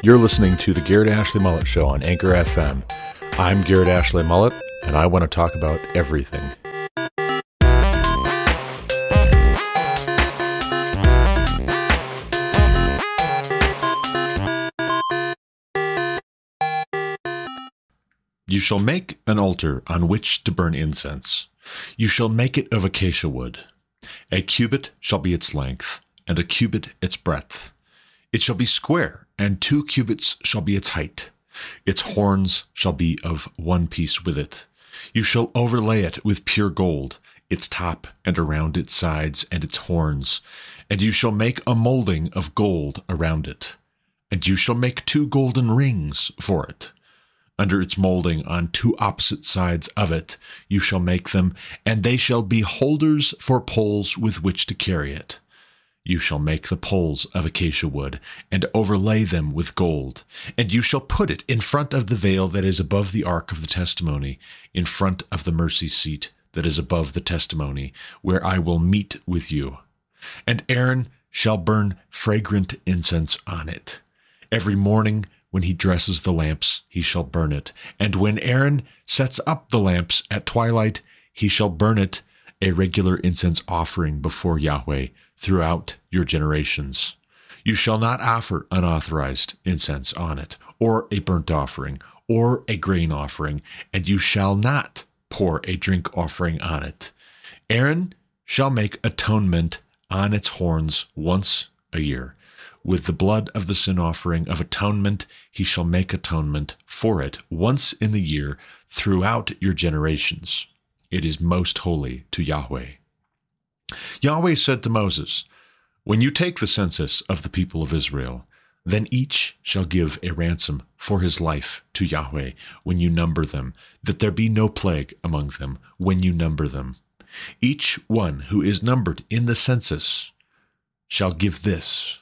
You're listening to the Garrett Ashley Mullet Show on Anchor FM. I'm Garrett Ashley Mullet, and I want to talk about everything. You shall make an altar on which to burn incense. You shall make it of acacia wood. A cubit shall be its length, and a cubit its breadth. It shall be square, and two cubits shall be its height. Its horns shall be of one piece with it. You shall overlay it with pure gold, its top and around its sides and its horns. And you shall make a molding of gold around it. And you shall make two golden rings for it under its molding on two opposite sides of it you shall make them, and they shall be holders for poles with which to carry it. You shall make the poles of acacia wood, and overlay them with gold, and you shall put it in front of the veil that is above the ark of the testimony, in front of the mercy seat that is above the testimony, where I will meet with you. And Aaron shall burn fragrant incense on it. Every morning when he dresses the lamps, he shall burn it. And when Aaron sets up the lamps at twilight, he shall burn it, a regular incense offering before Yahweh throughout your generations. You shall not offer unauthorized incense on it, or a burnt offering, or a grain offering, and you shall not pour a drink offering on it. Aaron shall make atonement on its horns once a year. With the blood of the sin offering of atonement, he shall make atonement for it once in the year throughout your generations. It is most holy to Yahweh. Yahweh said to Moses, When you take the census of the people of Israel, then each shall give a ransom for his life to Yahweh when you number them, that there be no plague among them when you number them. Each one who is numbered in the census shall give this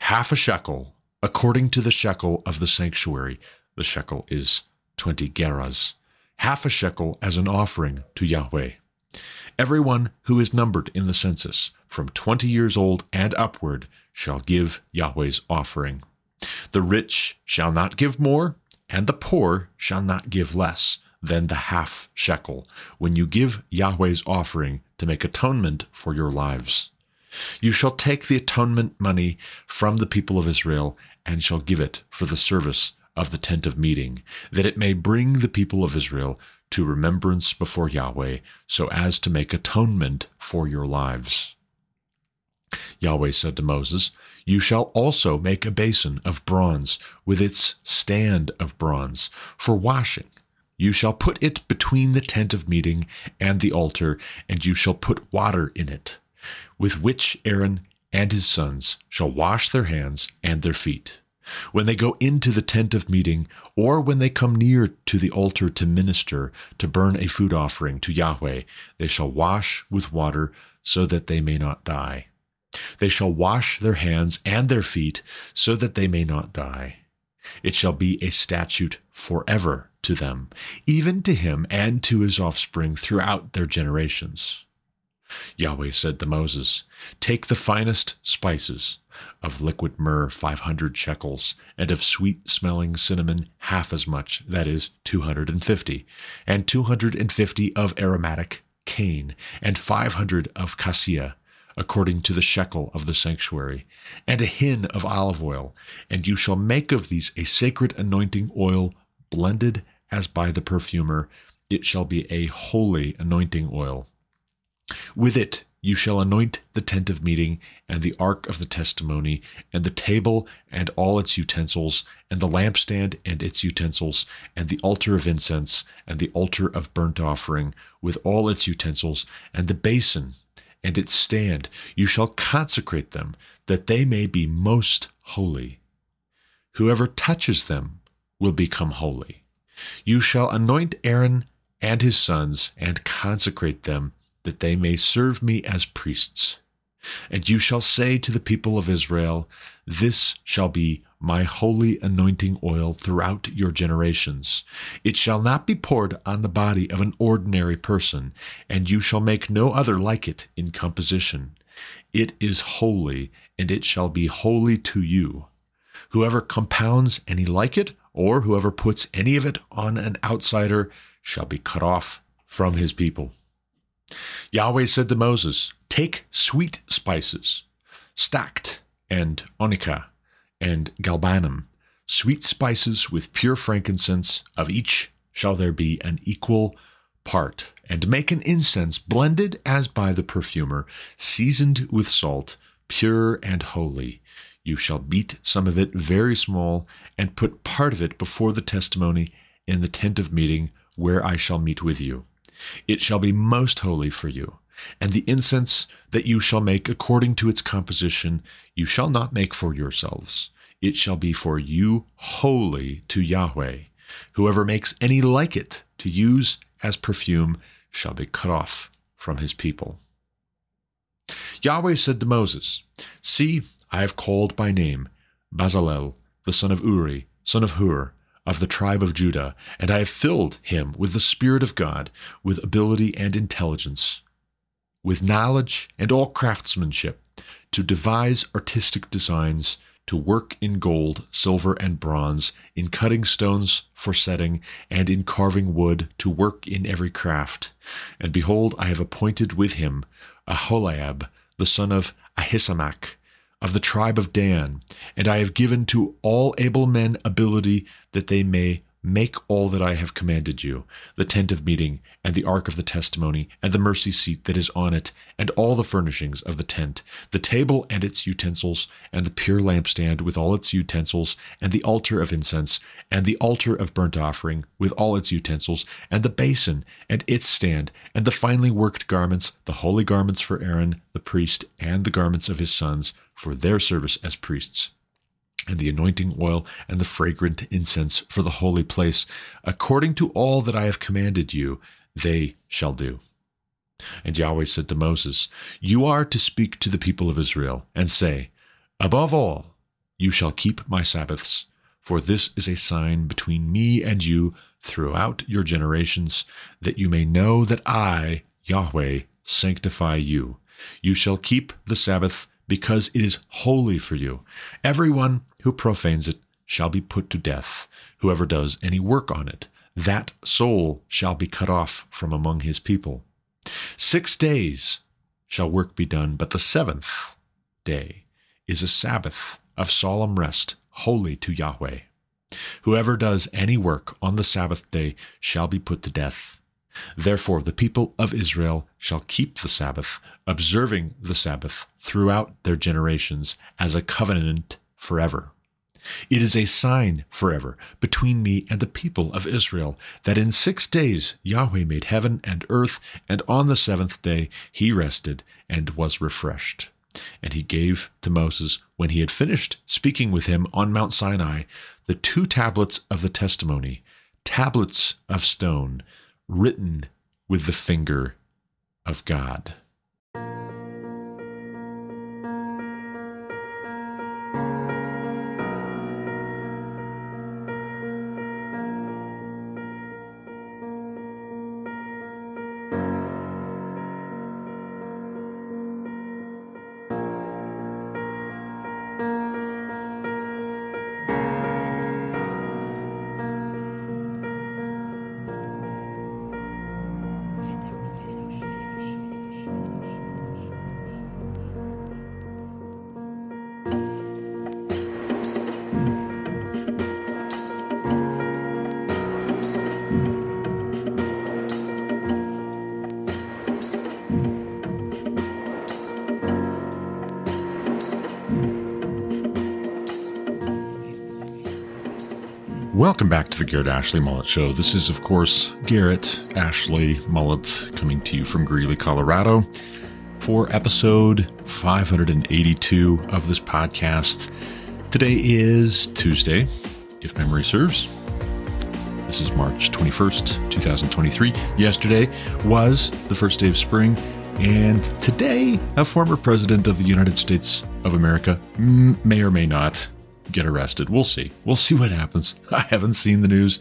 half a shekel according to the shekel of the sanctuary. The shekel is 20 gerahs. Half a shekel as an offering to Yahweh. Everyone who is numbered in the census, from 20 years old and upward, shall give Yahweh's offering. The rich shall not give more, and the poor shall not give less than the half shekel when you give Yahweh's offering to make atonement for your lives. You shall take the atonement money from the people of Israel and shall give it for the service of the tent of meeting, that it may bring the people of Israel to remembrance before Yahweh, so as to make atonement for your lives. Yahweh said to Moses, You shall also make a basin of bronze with its stand of bronze for washing. You shall put it between the tent of meeting and the altar, and you shall put water in it with which Aaron and his sons shall wash their hands and their feet. When they go into the tent of meeting, or when they come near to the altar to minister, to burn a food offering to Yahweh, they shall wash with water so that they may not die. They shall wash their hands and their feet so that they may not die. It shall be a statute forever to them, even to him and to his offspring throughout their generations. Yahweh said to Moses, Take the finest spices of liquid myrrh, 500 shekels, and of sweet smelling cinnamon, half as much, that is, 250, and 250 of aromatic cane, and 500 of cassia, according to the shekel of the sanctuary, and a hin of olive oil. And you shall make of these a sacred anointing oil, blended as by the perfumer. It shall be a holy anointing oil. With it you shall anoint the tent of meeting, and the ark of the testimony, and the table and all its utensils, and the lampstand and its utensils, and the altar of incense, and the altar of burnt offering, with all its utensils, and the basin and its stand. You shall consecrate them, that they may be most holy. Whoever touches them will become holy. You shall anoint Aaron and his sons, and consecrate them that they may serve me as priests. And you shall say to the people of Israel, This shall be my holy anointing oil throughout your generations. It shall not be poured on the body of an ordinary person, and you shall make no other like it in composition. It is holy, and it shall be holy to you. Whoever compounds any like it, or whoever puts any of it on an outsider, shall be cut off from his people. Yahweh said to Moses, Take sweet spices, stacte and onycha and galbanum, sweet spices with pure frankincense, of each shall there be an equal part, and make an incense blended as by the perfumer, seasoned with salt, pure and holy. You shall beat some of it very small, and put part of it before the testimony in the tent of meeting, where I shall meet with you. It shall be most holy for you. And the incense that you shall make according to its composition, you shall not make for yourselves. It shall be for you holy to Yahweh. Whoever makes any like it to use as perfume shall be cut off from his people. Yahweh said to Moses, See, I have called by name Bezalel, the son of Uri, son of Hur, of the tribe of Judah, and I have filled him with the Spirit of God, with ability and intelligence, with knowledge and all craftsmanship, to devise artistic designs, to work in gold, silver, and bronze, in cutting stones for setting, and in carving wood, to work in every craft. And behold, I have appointed with him Oholiab, the son of Ahisamach, of the tribe of Dan, and I have given to all able men ability that they may Make all that I have commanded you the tent of meeting, and the ark of the testimony, and the mercy seat that is on it, and all the furnishings of the tent, the table and its utensils, and the pure lampstand with all its utensils, and the altar of incense, and the altar of burnt offering with all its utensils, and the basin and its stand, and the finely worked garments, the holy garments for Aaron the priest, and the garments of his sons for their service as priests and the anointing oil and the fragrant incense for the holy place, according to all that I have commanded you, they shall do. And Yahweh said to Moses, You are to speak to the people of Israel, and say, Above all, you shall keep my Sabbaths, for this is a sign between me and you throughout your generations, that you may know that I, Yahweh, sanctify you. You shall keep the Sabbath because it is holy for you. Everyone who profanes it shall be put to death. Whoever does any work on it, that soul shall be cut off from among his people. Six days shall work be done, but the seventh day is a Sabbath of solemn rest, holy to Yahweh. Whoever does any work on the Sabbath day shall be put to death. Therefore, the people of Israel shall keep the Sabbath, observing the Sabbath throughout their generations as a covenant forever. It is a sign forever between me and the people of Israel that in six days Yahweh made heaven and earth, and on the seventh day he rested and was refreshed. And he gave to Moses, when he had finished speaking with him on Mount Sinai, the two tablets of the testimony, tablets of stone written with the finger of God. Welcome back to the Garrett Ashley Mullet Show. This is, of course, Garrett Ashley Mullet coming to you from Greeley, Colorado for episode 582 of this podcast. Today is Tuesday, if memory serves. This is March 21st, 2023. Yesterday was the first day of spring, and today, a former president of the United States of America may or may not get arrested. We'll see. We'll see what happens. I haven't seen the news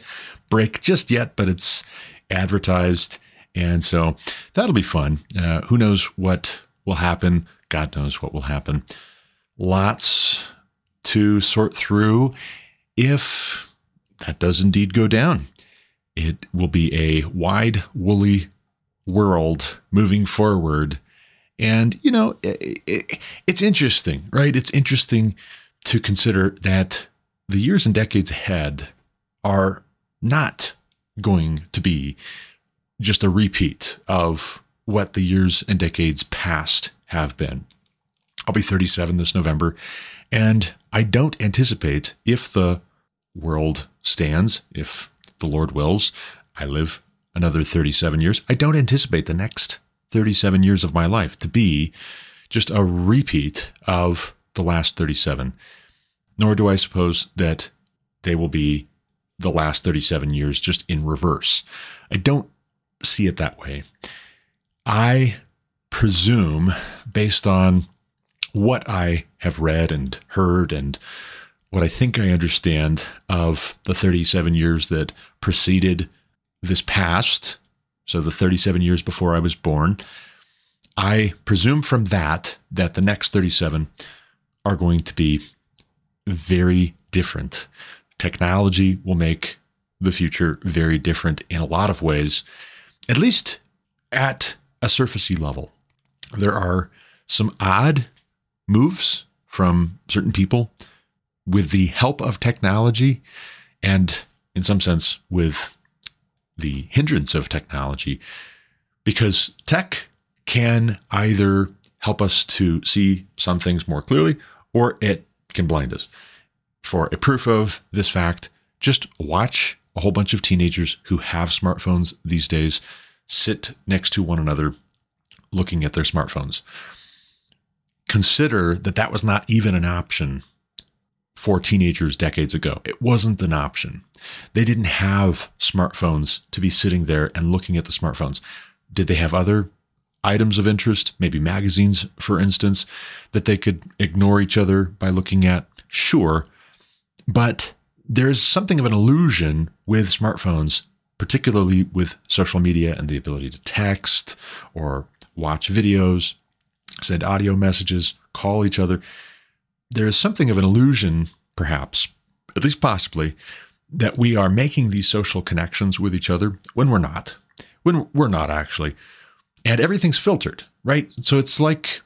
break just yet, but it's advertised. And so that'll be fun. Uh, who knows what will happen? God knows what will happen. Lots to sort through if that does indeed go down. It will be a wide, woolly world moving forward. And, you know, it, it, it's interesting, right? It's interesting to consider that the years and decades ahead are not going to be just a repeat of what the years and decades past have been. I'll be 37 this November, and I don't anticipate if the world stands, if the Lord wills, I live another 37 years. I don't anticipate the next 37 years of my life to be just a repeat of the last 37, nor do I suppose that they will be the last 37 years just in reverse. I don't see it that way. I presume, based on what I have read and heard and what I think I understand of the 37 years that preceded this past, so the 37 years before I was born, I presume from that that the next 37 are going to be very different. Technology will make the future very different in a lot of ways, at least at a surfacey level. There are some odd moves from certain people with the help of technology and, in some sense, with the hindrance of technology, because tech can either help us to see some things more clearly or it can blind us. For a proof of this fact, just watch a whole bunch of teenagers who have smartphones these days sit next to one another looking at their smartphones. Consider that that was not even an option for teenagers decades ago. It wasn't an option. They didn't have smartphones to be sitting there and looking at the smartphones. Did they have other items of interest, maybe magazines, for instance, that they could ignore each other by looking at? Sure. But there's something of an illusion with smartphones, particularly with social media and the ability to text or watch videos, send audio messages, call each other there is something of an illusion, perhaps, at least possibly, that we are making these social connections with each other when we're not, when we're not actually. And everything's filtered, right? So it's like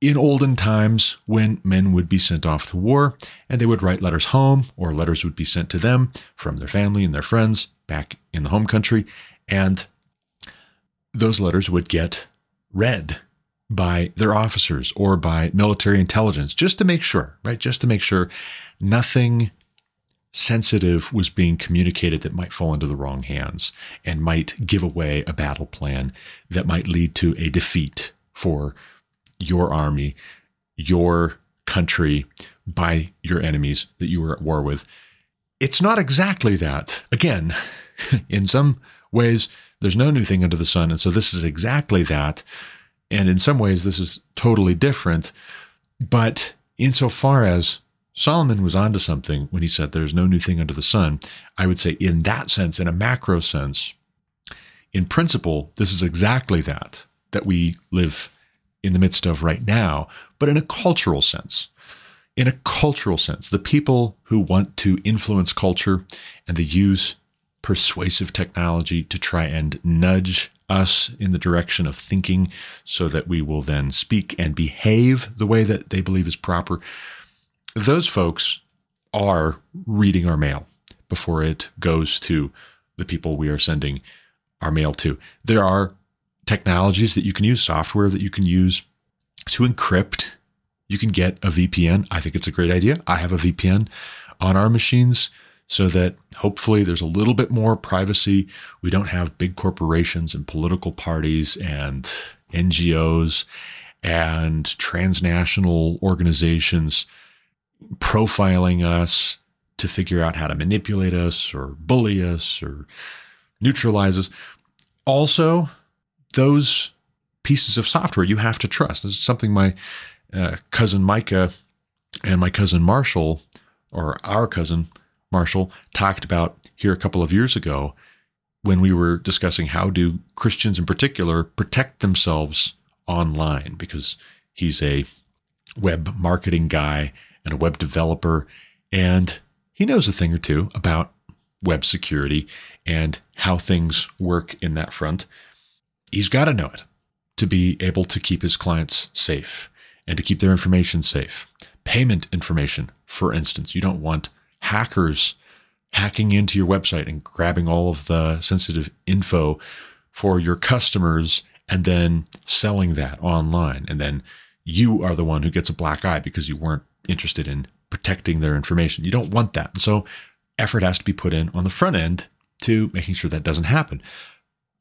in olden times when men would be sent off to war and they would write letters home, or letters would be sent to them from their family and their friends back in the home country. And those letters would get read by their officers or by military intelligence just to make sure, right? Just to make sure nothing sensitive was being communicated that might fall into the wrong hands and might give away a battle plan that might lead to a defeat for your army, your country by your enemies that you were at war with. It's not exactly that. Again, in some ways, there's no new thing under the sun. And so this is exactly that. And in some ways, this is totally different. But insofar as Solomon was onto something when he said there's no new thing under the sun, I would say, in that sense, in a macro sense, in principle, this is exactly that that we live in the midst of right now, but in a cultural sense. In a cultural sense, the people who want to influence culture and they use persuasive technology to try and nudge us in the direction of thinking so that we will then speak and behave the way that they believe is proper. Those folks are reading our mail before it goes to the people we are sending our mail to. There are technologies that you can use, software that you can use to encrypt. You can get a VPN. I think it's a great idea. I have a VPN on our machines so that hopefully there's a little bit more privacy. We don't have big corporations and political parties and NGOs and transnational organizations profiling us to figure out how to manipulate us or bully us or neutralize us. Also, those pieces of software you have to trust. This is something my uh, cousin Micah and my cousin Marshall, or our cousin Marshall talked about here a couple of years ago when we were discussing how do Christians in particular protect themselves online because he's a web marketing guy and a web developer, and he knows a thing or two about web security and how things work in that front. He's got to know it to be able to keep his clients safe and to keep their information safe. Payment information, for instance, you don't want hackers hacking into your website and grabbing all of the sensitive info for your customers and then selling that online. And then you are the one who gets a black eye because you weren't interested in protecting their information. You don't want that. So effort has to be put in on the front end to making sure that doesn't happen.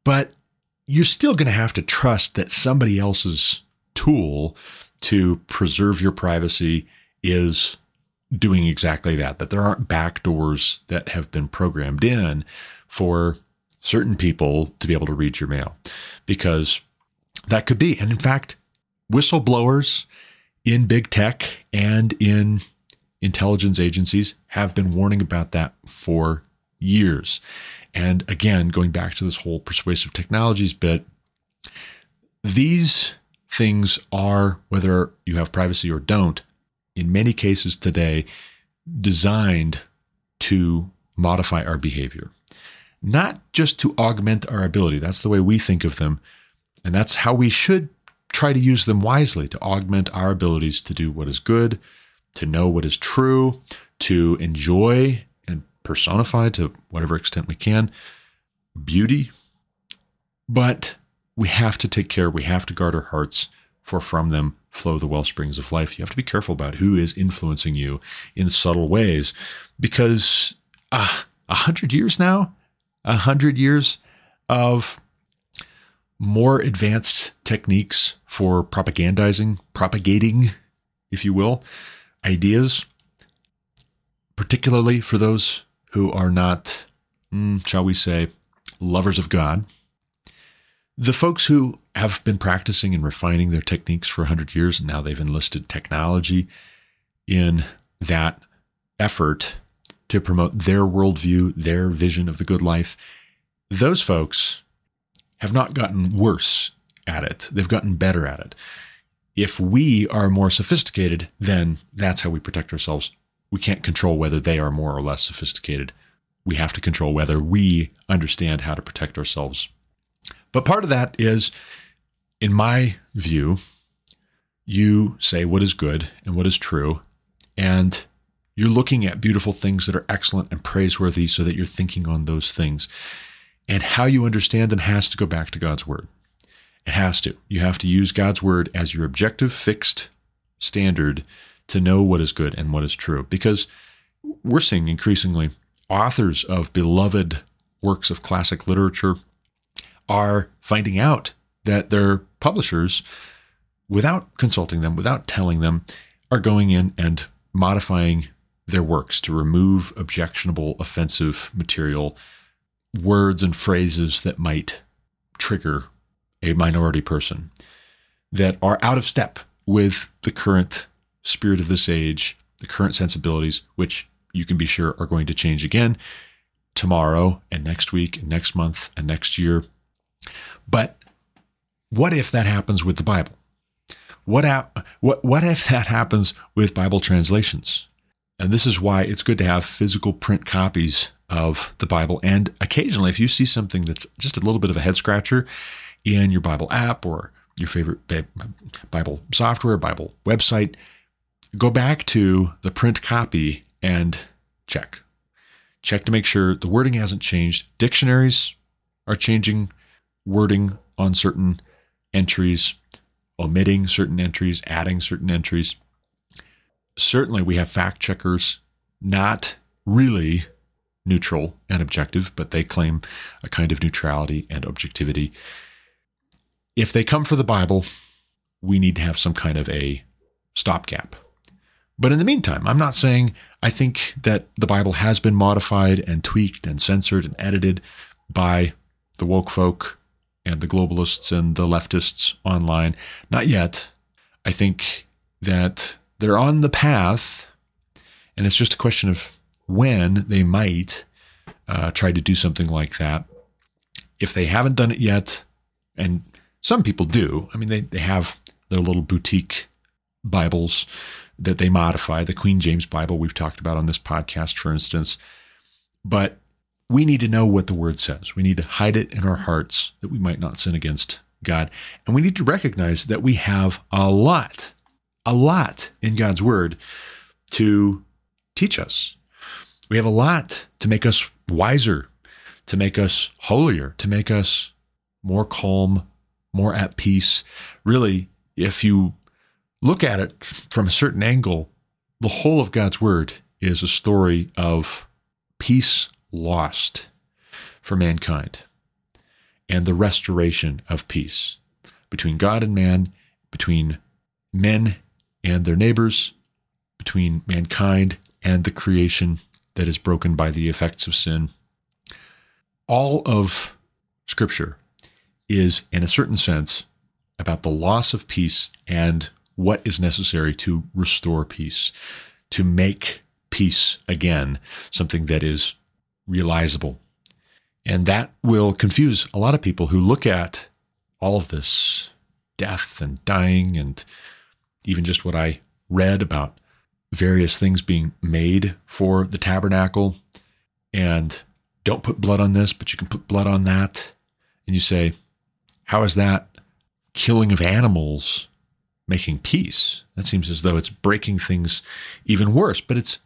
But you're still going to have to trust that somebody else's tool to preserve your privacy is doing exactly that, that there aren't backdoors that have been programmed in for certain people to be able to read your mail because that could be. And in fact, whistleblowers in big tech and in intelligence agencies have been warning about that for years. And again, going back to this whole persuasive technologies bit, these things are, whether you have privacy or don't, in many cases today, designed to modify our behavior, not just to augment our ability. That's the way we think of them. And that's how we should try to use them wisely to augment our abilities to do what is good, to know what is true, to enjoy and personify to whatever extent we can beauty. But we have to take care, we have to guard our hearts, for from them flow the well springs of life. You have to be careful about who is influencing you in subtle ways because uh, a uh, hundred years now, a hundred years of more advanced techniques for propagandizing, propagating, if you will, ideas, particularly for those who are not, mm, shall we say, lovers of God. The folks who have been practicing and refining their techniques for 100 years, and now they've enlisted technology in that effort to promote their worldview, their vision of the good life. Those folks have not gotten worse at it, they've gotten better at it. If we are more sophisticated, then that's how we protect ourselves. We can't control whether they are more or less sophisticated. We have to control whether we understand how to protect ourselves. But part of that is, in my view, you say what is good and what is true, and you're looking at beautiful things that are excellent and praiseworthy so that you're thinking on those things. And how you understand them has to go back to God's word. It has to. You have to use God's word as your objective, fixed standard to know what is good and what is true. Because we're seeing increasingly authors of beloved works of classic literature are finding out that their publishers, without consulting them, without telling them, are going in and modifying their works to remove objectionable, offensive material, words and phrases that might trigger a minority person that are out of step with the current spirit of this age, the current sensibilities, which you can be sure are going to change again tomorrow and next week and next month and next year. But what if that happens with the Bible? What, what, what if that happens with Bible translations? And this is why it's good to have physical print copies of the Bible. And occasionally, if you see something that's just a little bit of a head scratcher in your Bible app or your favorite Bible software, Bible website, go back to the print copy and check. Check to make sure the wording hasn't changed. Dictionaries are changing wording on certain entries, omitting certain entries, adding certain entries. Certainly, we have fact checkers, not really neutral and objective, but they claim a kind of neutrality and objectivity. If they come for the Bible, we need to have some kind of a stopgap. But in the meantime, I'm not saying I think that the Bible has been modified and tweaked and censored and edited by the woke folk and the globalists and the leftists online. Not yet. I think that they're on the path, and it's just a question of when they might uh, try to do something like that. If they haven't done it yet, and some people do, I mean, they, they have their little boutique Bibles that they modify, the Queen James Bible we've talked about on this podcast, for instance. But we need to know what the word says. We need to hide it in our hearts that we might not sin against God. And we need to recognize that we have a lot, a lot in God's word to teach us. We have a lot to make us wiser, to make us holier, to make us more calm, more at peace. Really, if you look at it from a certain angle, the whole of God's word is a story of peace lost for mankind and the restoration of peace between God and man, between men and their neighbors, between mankind and the creation that is broken by the effects of sin. All of Scripture is, in a certain sense, about the loss of peace and what is necessary to restore peace, to make peace again something that is realizable. And that will confuse a lot of people who look at all of this death and dying and even just what I read about various things being made for the tabernacle and don't put blood on this, but you can put blood on that. And you say, how is that killing of animals making peace? That seems as though it's breaking things even worse, but it's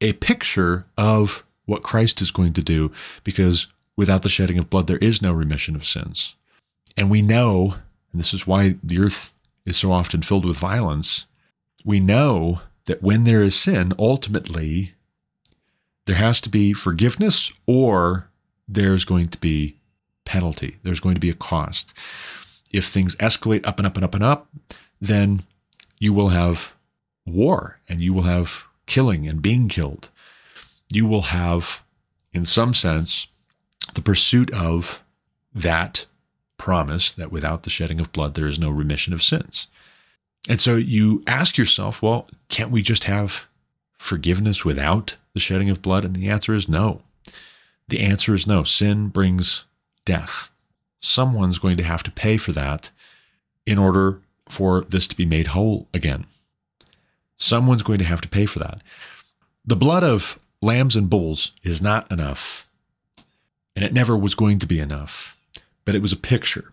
a picture of what Christ is going to do because without the shedding of blood, there is no remission of sins. And we know, and this is why the earth is so often filled with violence, we know that when there is sin, ultimately, there has to be forgiveness or there's going to be penalty. There's going to be a cost. If things escalate up and up and up and up, then you will have war and you will have killing and being killed. You will have, in some sense, the pursuit of that promise that without the shedding of blood, there is no remission of sins. And so you ask yourself, well, can't we just have forgiveness without the shedding of blood? And the answer is no. The answer is no. Sin brings death. Someone's going to have to pay for that in order for this to be made whole again. Someone's going to have to pay for that. The blood of lambs and bulls is not enough, and it never was going to be enough, but it was a picture.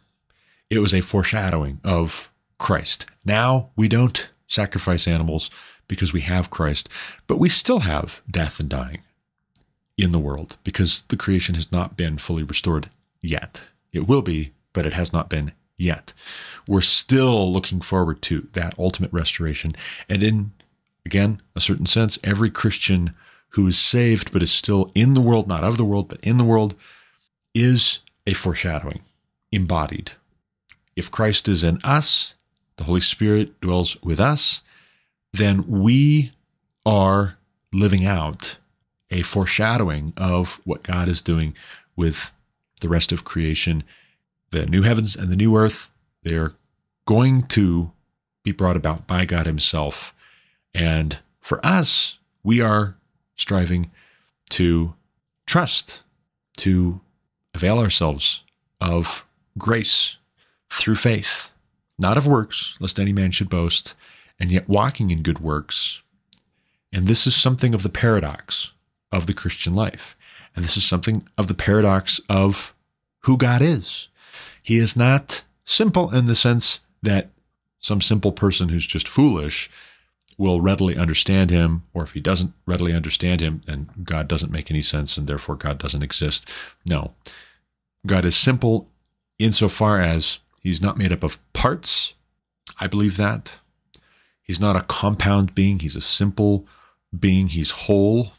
It was a foreshadowing of Christ. Now we don't sacrifice animals because we have Christ, but we still have death and dying in the world because the creation has not been fully restored yet. It will be, but it has not been yet. We're still looking forward to that ultimate restoration. And in, again, a certain sense, every Christian who is saved but is still in the world, not of the world, but in the world, is a foreshadowing, embodied. If Christ is in us, the Holy Spirit dwells with us, then we are living out a foreshadowing of what God is doing with the rest of creation. The new heavens and the new earth, they're going to be brought about by God Himself. And for us, we are striving to trust, to avail ourselves of grace through faith not of works, lest any man should boast, and yet walking in good works. And this is something of the paradox of the Christian life. And this is something of the paradox of who God is. He is not simple in the sense that some simple person who's just foolish will readily understand him, or if he doesn't readily understand him, then God doesn't make any sense and therefore God doesn't exist. No. God is simple insofar as He's not made up of parts. I believe that. He's not a compound being, he's a simple being. He's whole,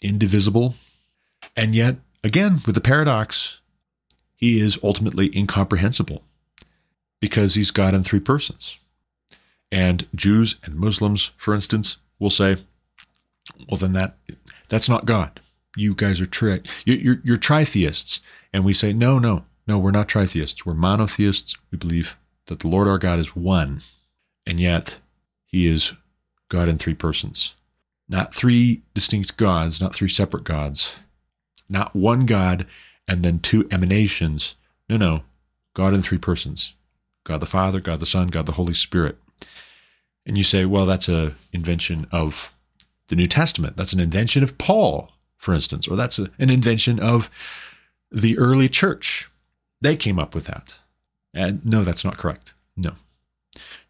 indivisible. And yet, again, with the paradox, he is ultimately incomprehensible because he's God in three persons. And Jews and Muslims, for instance, will say, well, then that that's not God. You guys are tri- you're, you're, you're tritheists. And we say, no, no, no, we're not tritheists. We're monotheists. We believe that the Lord our God is one, and yet he is God in three persons. Not three distinct gods, not three separate gods, not one God and then two emanations. No, no. God in three persons God the Father, God the Son, God the Holy Spirit. And you say, well, that's an invention of the New Testament. That's an invention of Paul, for instance, or that's a, an invention of the early church. They came up with that. And no, that's not correct. No.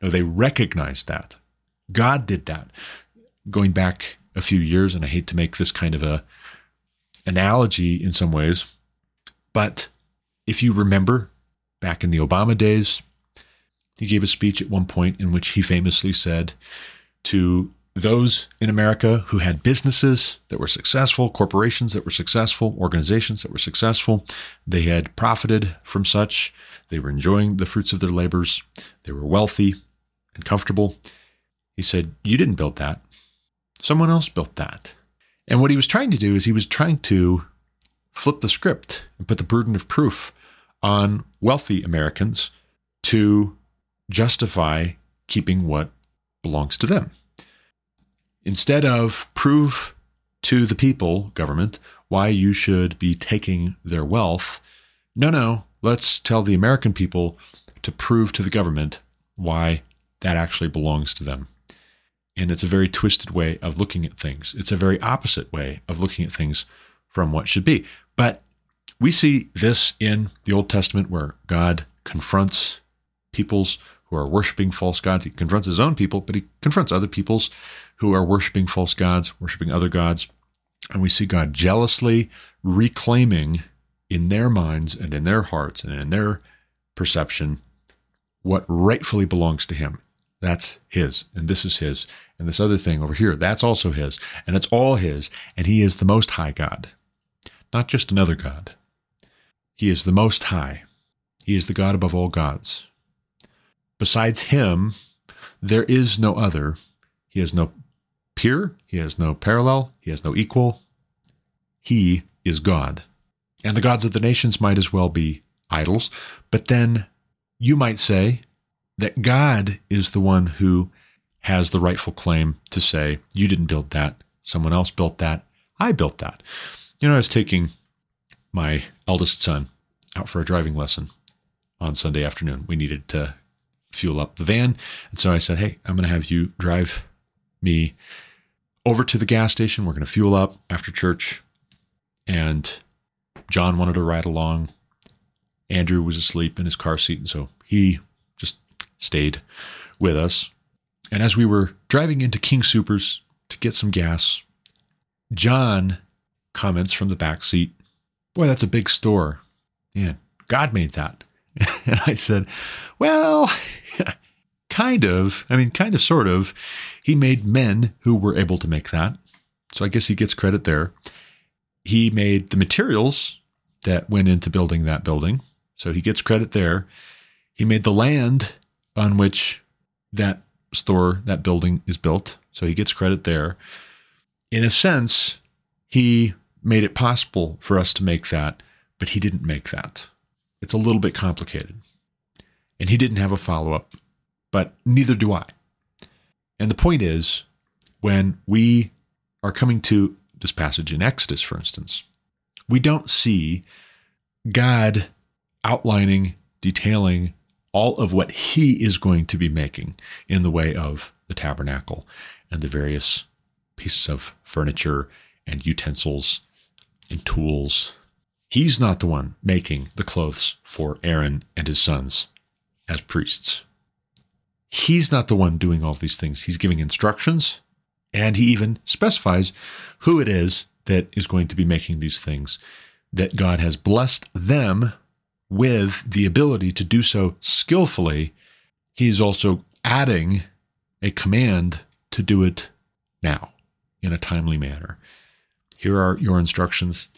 No, they recognized that. God did that. Going back a few years, and I hate to make this kind of a analogy in some ways, but if you remember back in the Obama days, he gave a speech at one point in which he famously said to those in America who had businesses that were successful, corporations that were successful, organizations that were successful, they had profited from such, they were enjoying the fruits of their labors, they were wealthy and comfortable. He said, You didn't build that. Someone else built that. And what he was trying to do is he was trying to flip the script and put the burden of proof on wealthy Americans to justify keeping what belongs to them. Instead of prove to the people, government, why you should be taking their wealth, no, no, let's tell the American people to prove to the government why that actually belongs to them. And it's a very twisted way of looking at things. It's a very opposite way of looking at things from what should be. But we see this in the Old Testament where God confronts peoples who are worshiping false gods. He confronts his own people, but he confronts other peoples who are worshiping false gods, worshiping other gods. And we see God jealously reclaiming in their minds and in their hearts and in their perception what rightfully belongs to him. That's his, and this is his, and this other thing over here, that's also his, and it's all his, and he is the most high God, not just another God. He is the most high. He is the God above all gods. Besides him, there is no other. He has no peer, he has no parallel, he has no equal. He is God. And the gods of the nations might as well be idols, but then you might say, that God is the one who has the rightful claim to say, you didn't build that, someone else built that, I built that. You know, I was taking my eldest son out for a driving lesson on Sunday afternoon. We needed to fuel up the van. And so I said, Hey, I'm going to have you drive me over to the gas station. We're going to fuel up after church. And John wanted to ride along. Andrew was asleep in his car seat. And so he just stayed with us. And as we were driving into King Soopers to get some gas, John comments from the back seat, Boy, that's a big store. Man, God made that. and I said, Well, kind of. I mean, kind of, sort of. He made men who were able to make that. So I guess he gets credit there. He made the materials that went into building that building. So he gets credit there. He made the land on which that store, that building is built. So he gets credit there. In a sense, he made it possible for us to make that, but he didn't make that. It's a little bit complicated. And he didn't have a follow up, but neither do I. And the point is, when we are coming to this passage in Exodus, for instance, we don't see God outlining, detailing all of what he is going to be making in the way of the tabernacle and the various pieces of furniture and utensils and tools. He's not the one making the clothes for Aaron and his sons as priests. He's not the one doing all these things. He's giving instructions and he even specifies who it is that is going to be making these things, that God has blessed them with the ability to do so skillfully, he's also adding a command to do it now in a timely manner. Here are your instructions.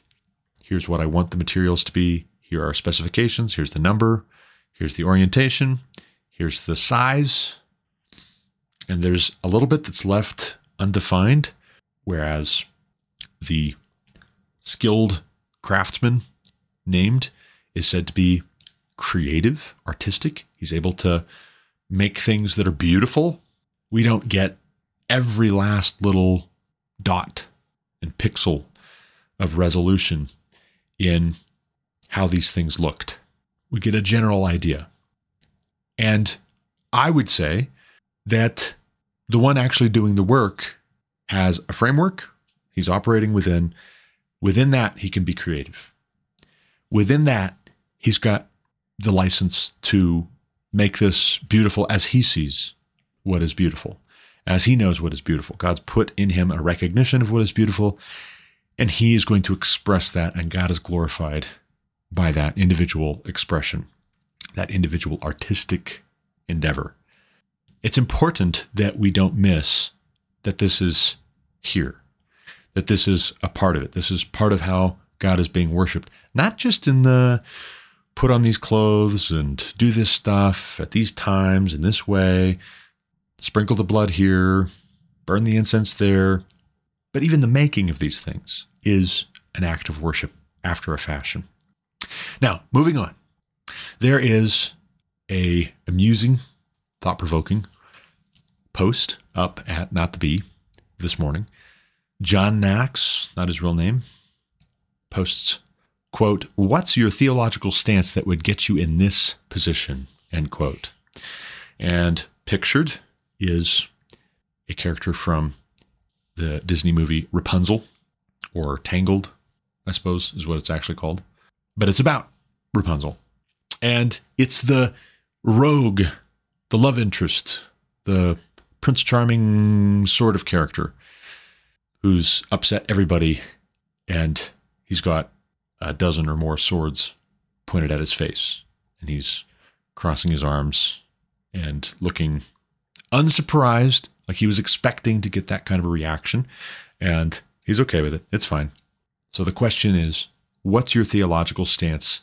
Here's what I want the materials to be. Here are specifications. Here's the number. Here's the orientation. Here's the size. And there's a little bit that's left undefined, whereas the skilled craftsman named is said to be creative, artistic. He's able to make things that are beautiful. We don't get every last little dot and pixel of resolution in how these things looked. We get a general idea. And I would say that the one actually doing the work has a framework he's operating within. Within that, he can be creative. Within that, he's got the license to make this beautiful as he sees what is beautiful, as he knows what is beautiful. God's put in him a recognition of what is beautiful, and he is going to express that, and God is glorified by that individual expression, that individual artistic endeavor. It's important that we don't miss that this is here, that this is a part of it. This is part of how God is being worshiped, not just in the put on these clothes and do this stuff at these times in this way, sprinkle the blood here, burn the incense there. But even the making of these things is an act of worship after a fashion. Now, moving on. There is a amusing, thought-provoking post up at Not the Bee this morning. John Knox, not his real name, posts quote, What's your theological stance that would get you in this position? End quote. And pictured is a character from the Disney movie Rapunzel, or Tangled, I suppose is what it's actually called. But it's about Rapunzel. And it's the rogue, the love interest, the Prince Charming sort of character who's upset everybody and he's got a dozen or more swords pointed at his face. And he's crossing his arms and looking unsurprised, like he was expecting to get that kind of a reaction. And he's okay with it. It's fine. So the question is what's your theological stance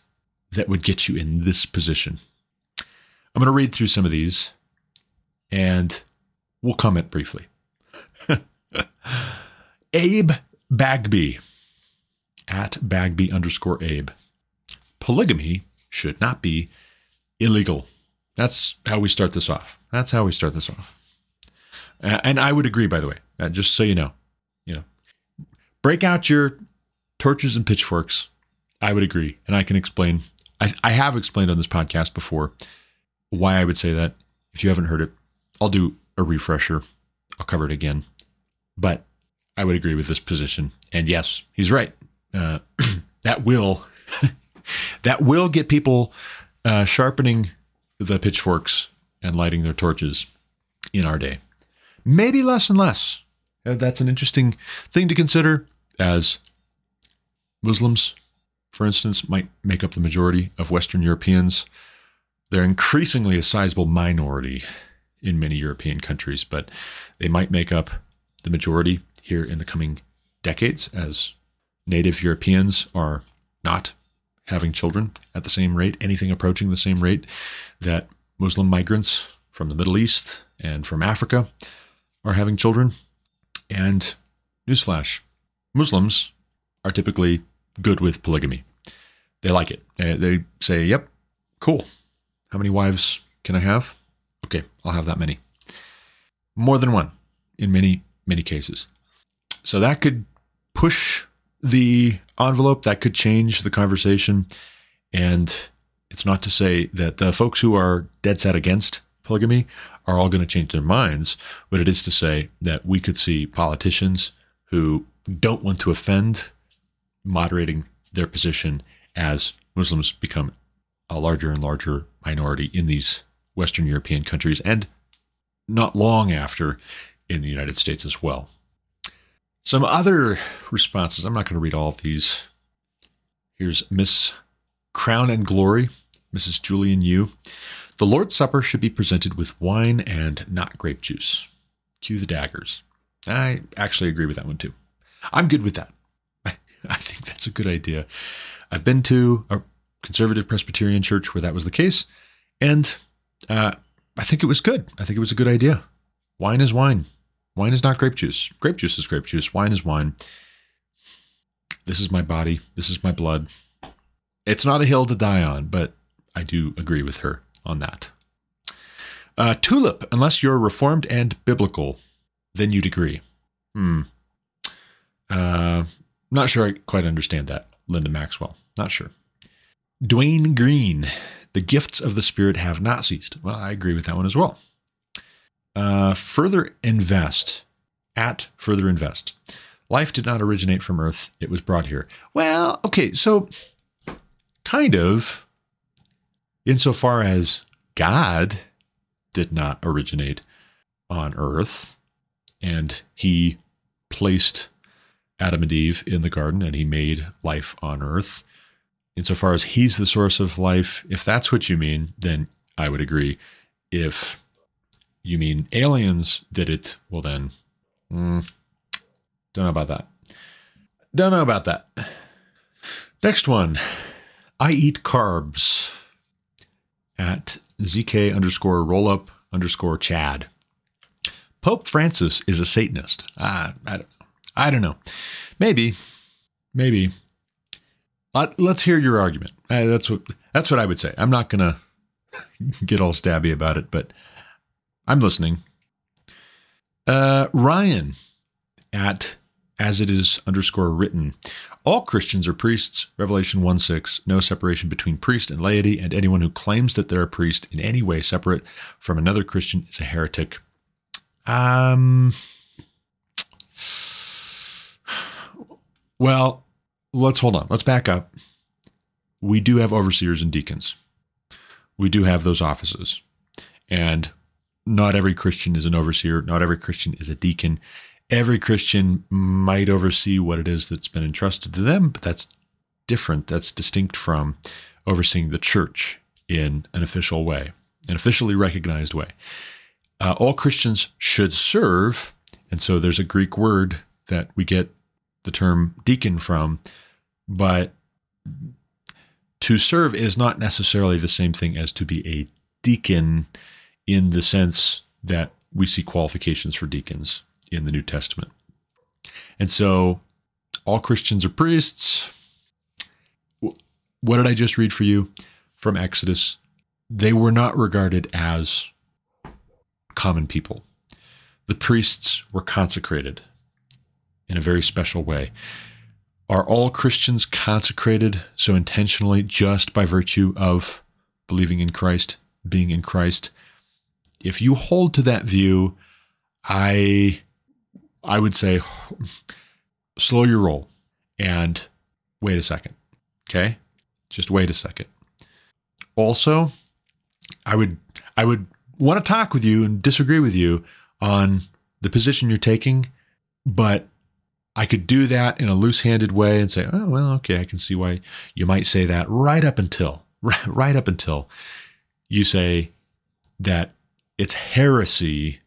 that would get you in this position? I'm going to read through some of these and we'll comment briefly. Abe Bagby at Bagby underscore Abe. Polygamy should not be illegal. That's how we start this off. That's how we start this off. Uh, and I would agree, by the way, uh, just so you know, you know, break out your torches and pitchforks. I would agree, and I can explain. I, I have explained on this podcast before why I would say that. If you haven't heard it, I'll do a refresher. I'll cover it again. But I would agree with this position. And yes, he's right uh, that will that will get people uh, sharpening the pitchforks and lighting their torches in our day. Maybe less and less. Uh, that's an interesting thing to consider as Muslims, for instance, might make up the majority of Western Europeans. They're increasingly a sizable minority in many European countries, but they might make up the majority here in the coming decades as native Europeans are not having children at the same rate, anything approaching the same rate that Muslim migrants from the Middle East and from Africa are having children. And newsflash Muslims are typically good with polygamy. They like it. Uh, they say, yep, cool. How many wives can I have? Okay, I'll have that many. More than one in many, many cases. So that could push the envelope that could change the conversation. And it's not to say that the folks who are dead set against polygamy are all going to change their minds, but it is to say that we could see politicians who don't want to offend moderating their position as Muslims become a larger and larger minority in these Western European countries and not long after in the United States as well. Some other responses. I'm not going to read all of these. Here's Miss Crown and Glory, Mrs. Julian Yu. The Lord's Supper should be presented with wine and not grape juice. Cue the daggers. I actually agree with that one too. I'm good with that. I think that's a good idea. I've been to a conservative Presbyterian church where that was the case, and uh, I think it was good. I think it was a good idea. Wine is wine. Wine is not grape juice. Grape juice is grape juice. Wine is wine. This is my body. This is my blood. It's not a hill to die on, but I do agree with her on that. Uh, tulip, unless you're reformed and biblical, then you'd agree. Hmm. Uh, not sure I quite understand that. Linda Maxwell. Not sure. Dwayne Green, the gifts of the Spirit have not ceased. Well, I agree with that one as well. uh, further invest at further invest. Life did not originate from Earth; it was brought here. Well, okay, so kind of, insofar as God did not originate on Earth, and He placed Adam and Eve in the garden, and He made life on Earth. Insofar as He's the source of life, if that's what you mean, then I would agree. If you mean aliens did it, well then, mm, don't know about that. Don't know about that. Next one. I eat carbs at ZK underscore rollup underscore Chad. Pope Francis is a Satanist. Uh, I, don't, I don't know. Maybe. Maybe. let's hear your argument. Uh, that's what that's what I would say. I'm not gonna get all stabby about it, but I'm listening. Uh, Ryan at as it is underscore written. All Christians are priests, Revelation 1 6, no separation between priest and laity, and anyone who claims that they're a priest in any way separate from another Christian is a heretic. Um, well, let's hold on. Let's back up. We do have overseers and deacons. We do have those offices. And not every Christian is an overseer, not every Christian is a deacon every Christian might oversee what it is that's been entrusted to them, but that's different. That's distinct from overseeing the church in an official way, an officially recognized way. Uh, all Christians should serve. And so there's a Greek word that we get the term deacon from, but to serve is not necessarily the same thing as to be a deacon in the sense that we see qualifications for deacons in the New Testament. And so all Christians are priests. What did I just read for you from Exodus? They were not regarded as common people. The priests were consecrated in a very special way. Are all Christians consecrated so intentionally just by virtue of believing in Christ, being in Christ? If you hold to that view, I I would say slow your roll and wait a second. Okay? Just wait a second. Also, I would I would want to talk with you and disagree with you on the position you're taking, but I could do that in a loose-handed way and say, "Oh, well, okay, I can see why you might say that." Right up until right up until you say that it's heresy,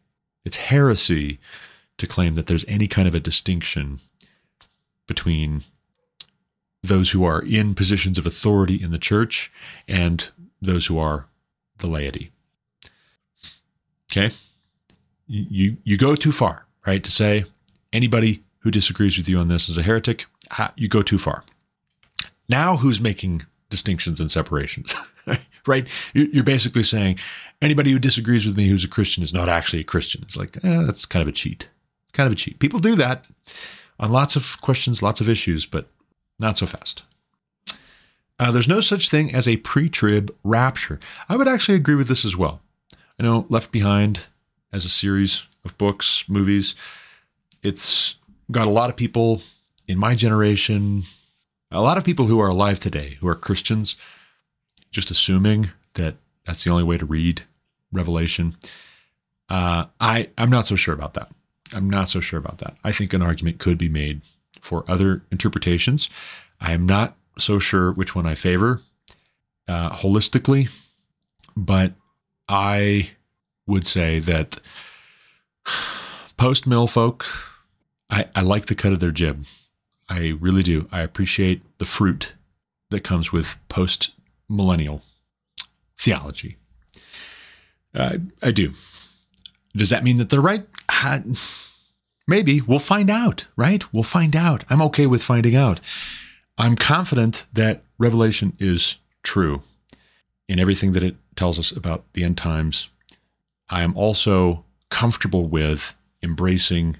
it's heresy to claim that there's any kind of a distinction between those who are in positions of authority in the church and those who are the laity. Okay? You you go too far, right? To say anybody who disagrees with you on this is a heretic, you go too far. Now who's making distinctions and separations? right? You're basically saying anybody who disagrees with me who's a Christian is not actually a Christian. It's like, eh, that's kind of a cheat kind of a cheat. People do that on lots of questions, lots of issues, but not so fast. Uh, there's no such thing as a pre trib rapture. I would actually agree with this as well. I know Left Behind as a series of books, movies, it's got a lot of people in my generation, a lot of people who are alive today who are Christians, just assuming that that's the only way to read Revelation. Uh, I I'm not so sure about that. I'm not so sure about that. I think an argument could be made for other interpretations. I am not so sure which one I favor uh, holistically, but I would say that post mill folk, I, I like the cut of their jib. I really do. I appreciate the fruit that comes with post millennial theology. I do. Does that mean that they're right? Uh, maybe. We'll find out, right? We'll find out. I'm okay with finding out. I'm confident that Revelation is true in everything that it tells us about the end times. I am also comfortable with embracing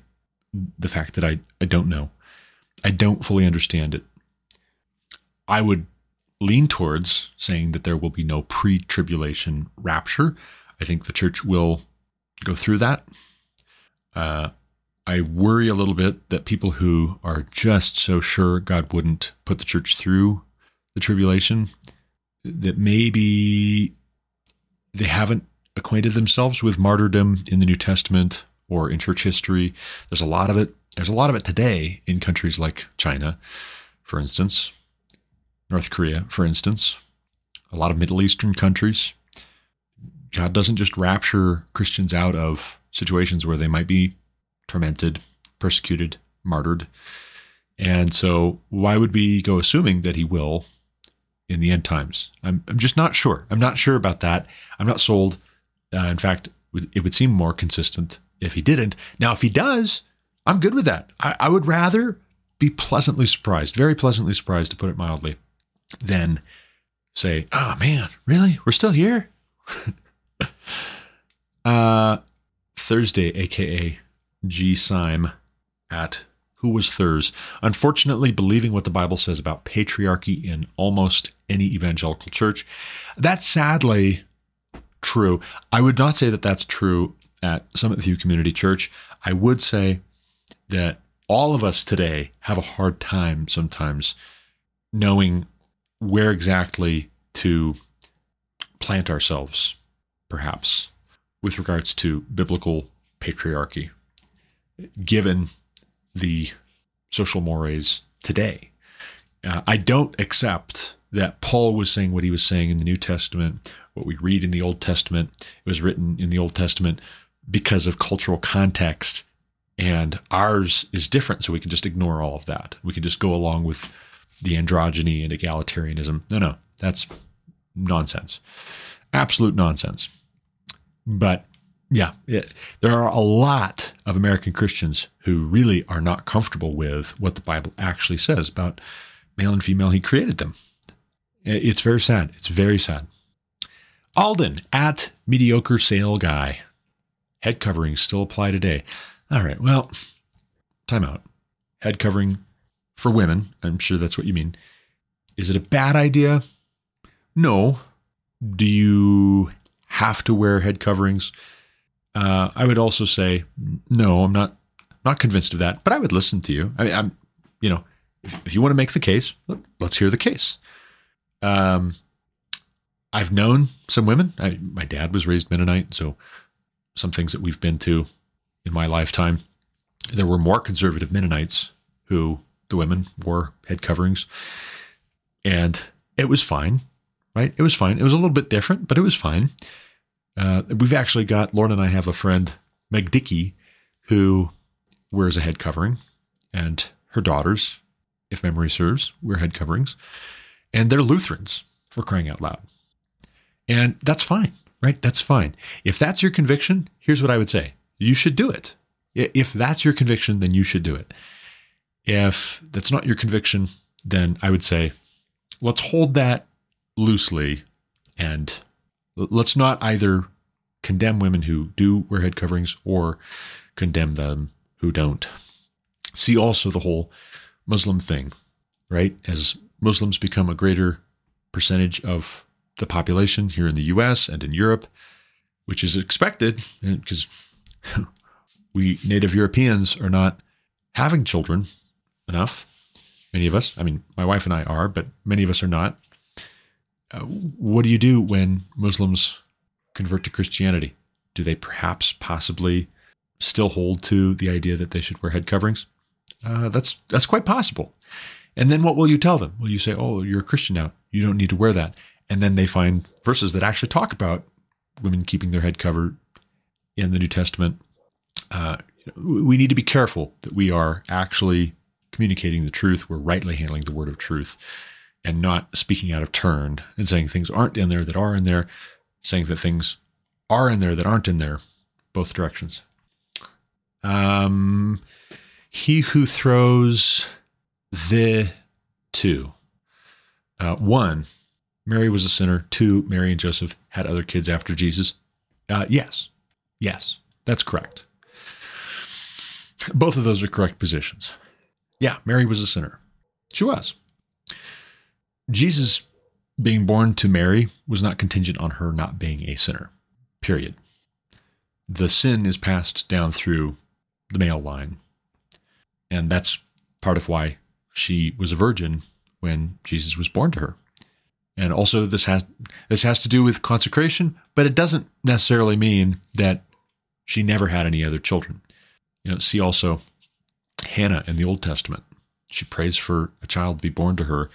the fact that I, I don't know. I don't fully understand it. I would lean towards saying that there will be no pre tribulation rapture. I think the church will go through that. Uh, I worry a little bit that people who are just so sure God wouldn't put the church through the tribulation, that maybe they haven't acquainted themselves with martyrdom in the New Testament or in church history. There's a lot of it. There's a lot of it today in countries like China, for instance, North Korea, for instance, a lot of Middle Eastern countries. God doesn't just rapture Christians out of situations where they might be tormented, persecuted, martyred. And so, why would we go assuming that he will in the end times? I'm, I'm just not sure. I'm not sure about that. I'm not sold. Uh, in fact, it would seem more consistent if he didn't. Now, if he does, I'm good with that. I, I would rather be pleasantly surprised, very pleasantly surprised, to put it mildly, than say, oh man, really? We're still here? uh, Thursday, aka G. Syme at Who Was Thurs, unfortunately believing what the Bible says about patriarchy in almost any evangelical church. That's sadly true. I would not say that that's true at Summit View Community Church. I would say that all of us today have a hard time sometimes knowing where exactly to plant ourselves, perhaps, with regards to biblical patriarchy, given the social mores today. Uh, I don't accept that Paul was saying what he was saying in the New Testament, what we read in the Old Testament. It was written in the Old Testament because of cultural context, and ours is different. So we can just ignore all of that. We can just go along with the androgyny and egalitarianism. No, no, that's nonsense. Absolute nonsense. But yeah, it, there are a lot of American Christians who really are not comfortable with what the Bible actually says about male and female. He created them. It's very sad. It's very sad. Alden at mediocre sale guy. Head coverings still apply today. All right. Well, time out. Head covering for women. I'm sure that's what you mean. Is it a bad idea? No. Do you have to wear head coverings? Uh, I would also say no. I'm not not convinced of that, but I would listen to you. I mean, I'm, you know, if, if you want to make the case, let's hear the case. Um, I've known some women. I, my dad was raised Mennonite, so some things that we've been to in my lifetime. There were more conservative Mennonites who the women wore head coverings, and it was fine, right? It was fine. It was a little bit different, but it was fine. Uh, we've actually got Lauren and I have a friend, Meg Dickey, who wears a head covering, and her daughters, if memory serves, wear head coverings, and they're Lutherans for crying out loud. And that's fine, right? That's fine. If that's your conviction, here's what I would say you should do it. If that's your conviction, then you should do it. If that's not your conviction, then I would say let's hold that loosely and let's not either condemn women who do wear head coverings or condemn them who don't. See also the whole Muslim thing, right? As Muslims become a greater percentage of the population here in the US and in Europe, which is expected because we native Europeans are not having children enough. Many of us, I mean, my wife and I are, but many of us are not. Uh, what do you do when Muslims convert to Christianity? Do they perhaps possibly still hold to the idea that they should wear head coverings? Uh, that's that's quite possible. And then what will you tell them? Will you say, "Oh, you're a Christian now. You don't need to wear that"? And then they find verses that actually talk about women keeping their head covered in the New Testament. Uh, we need to be careful that we are actually communicating the truth. We're rightly handling the word of truth and not speaking out of turn and saying things aren't in there that are in there, saying that things are in there that aren't in there, both directions. Um, he who throws the two. Uh, one, Mary was a sinner. Two, Mary and Joseph had other kids after Jesus. Uh, yes, yes, that's correct. Both of those are correct positions. Yeah, Mary was a sinner. She was. Jesus being born to Mary was not contingent on her not being a sinner, period. the sin is passed down through the male line. And that's part of why she was a virgin when Jesus was born to her. And also this has this has to do with consecration, but it doesn't necessarily mean that she never had any other children. You know, see also Hannah in the Old Testament. She prays for a child to be born to her.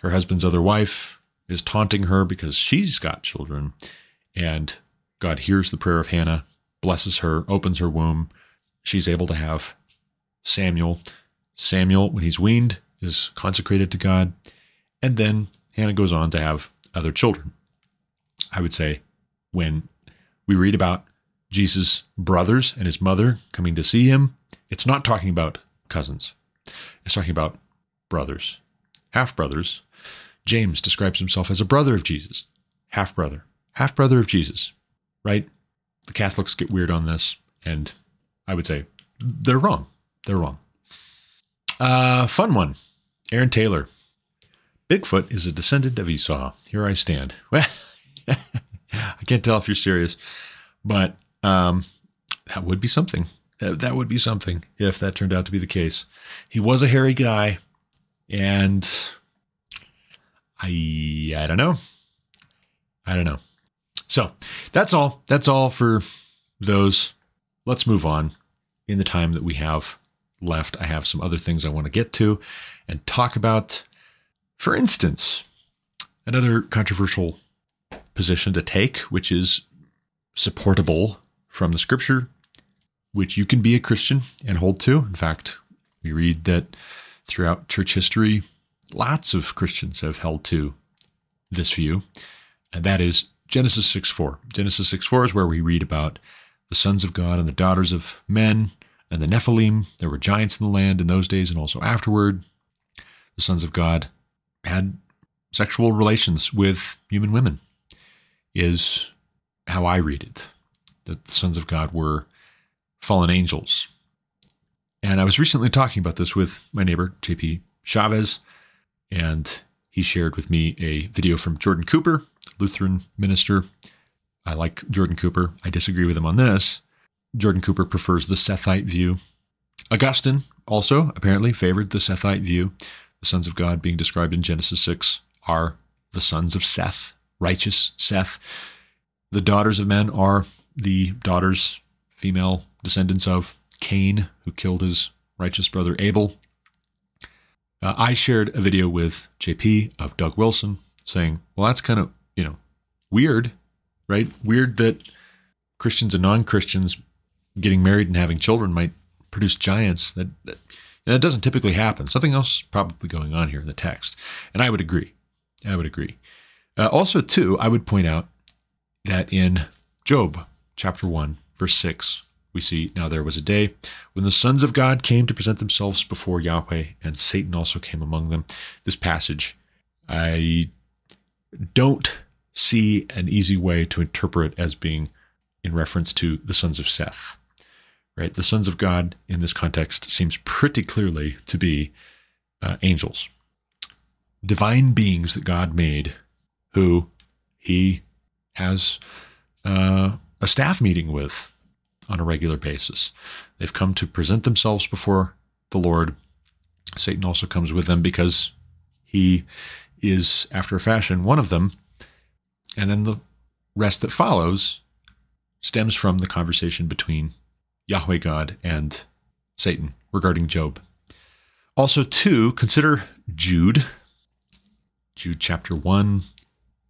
Her husband's other wife is taunting her because she's got children. And God hears the prayer of Hannah, blesses her, opens her womb. She's able to have Samuel. Samuel, when he's weaned, is consecrated to God. And then Hannah goes on to have other children. I would say when we read about Jesus' brothers and his mother coming to see him, it's not talking about cousins. It's talking about brothers, half brothers. James describes himself as a brother of Jesus, half brother, half brother of Jesus, right? The Catholics get weird on this, and I would say they're wrong. They're wrong. Uh, fun one. Aaron Taylor. Bigfoot is a descendant of Esau. Here I stand. Well, I can't tell if you're serious, but um, that would be something. That, that would be something if that turned out to be the case. He was a hairy guy, and I I don't know. I don't know. So that's all. That's all for those. Let's move on. In the time that we have left, I have some other things I want to get to and talk about. For instance, another controversial position to take, which is supportable from the scripture, which you can be a Christian and hold to. In fact, we read that throughout church history, lots of Christians have held to this view, and that is Genesis 6 4. Genesis 6 4 is where we read about the sons of God and the daughters of men and the Nephilim. There were giants in the land in those days and also afterward. The sons of God had sexual relations with human women, is how I read it that the sons of God were fallen angels. And I was recently talking about this with my neighbor, JP Chavez, and he shared with me a video from Jordan Cooper, Lutheran minister. I like Jordan Cooper. I disagree with him on this. Jordan Cooper prefers the Sethite view. Augustine also apparently favored the Sethite view. The sons of God being described in Genesis 6 are the sons of Seth, righteous Seth. The daughters of men are the daughters, female descendants of Cain, who killed his righteous brother Abel. Uh, I shared a video with JP of Doug Wilson saying, well, that's kind of, you know, weird, right? Weird that Christians and non Christians getting married and having children might produce giants. That, that, that doesn't typically happen. Something else is probably going on here in the text. And I would agree. I would agree. Uh, also, too, I would point out that in Job, chapter 1, verse 6, we see now there was a day when the sons of God came to present themselves before Yahweh, and Satan also came among them. This passage, I don't see an easy way to interpret as being in reference to the sons of Seth. Right? The sons of God in this context seems pretty clearly to be uh, angels, divine beings that God made, who he has uh, a staff meeting with on a regular basis. They've come to present themselves before the Lord. Satan also comes with them because he is, after a fashion, one of them. And then the rest that follows stems from the conversation between Yahweh God and Satan regarding Job. Also, two, consider Jude, Jude chapter 1,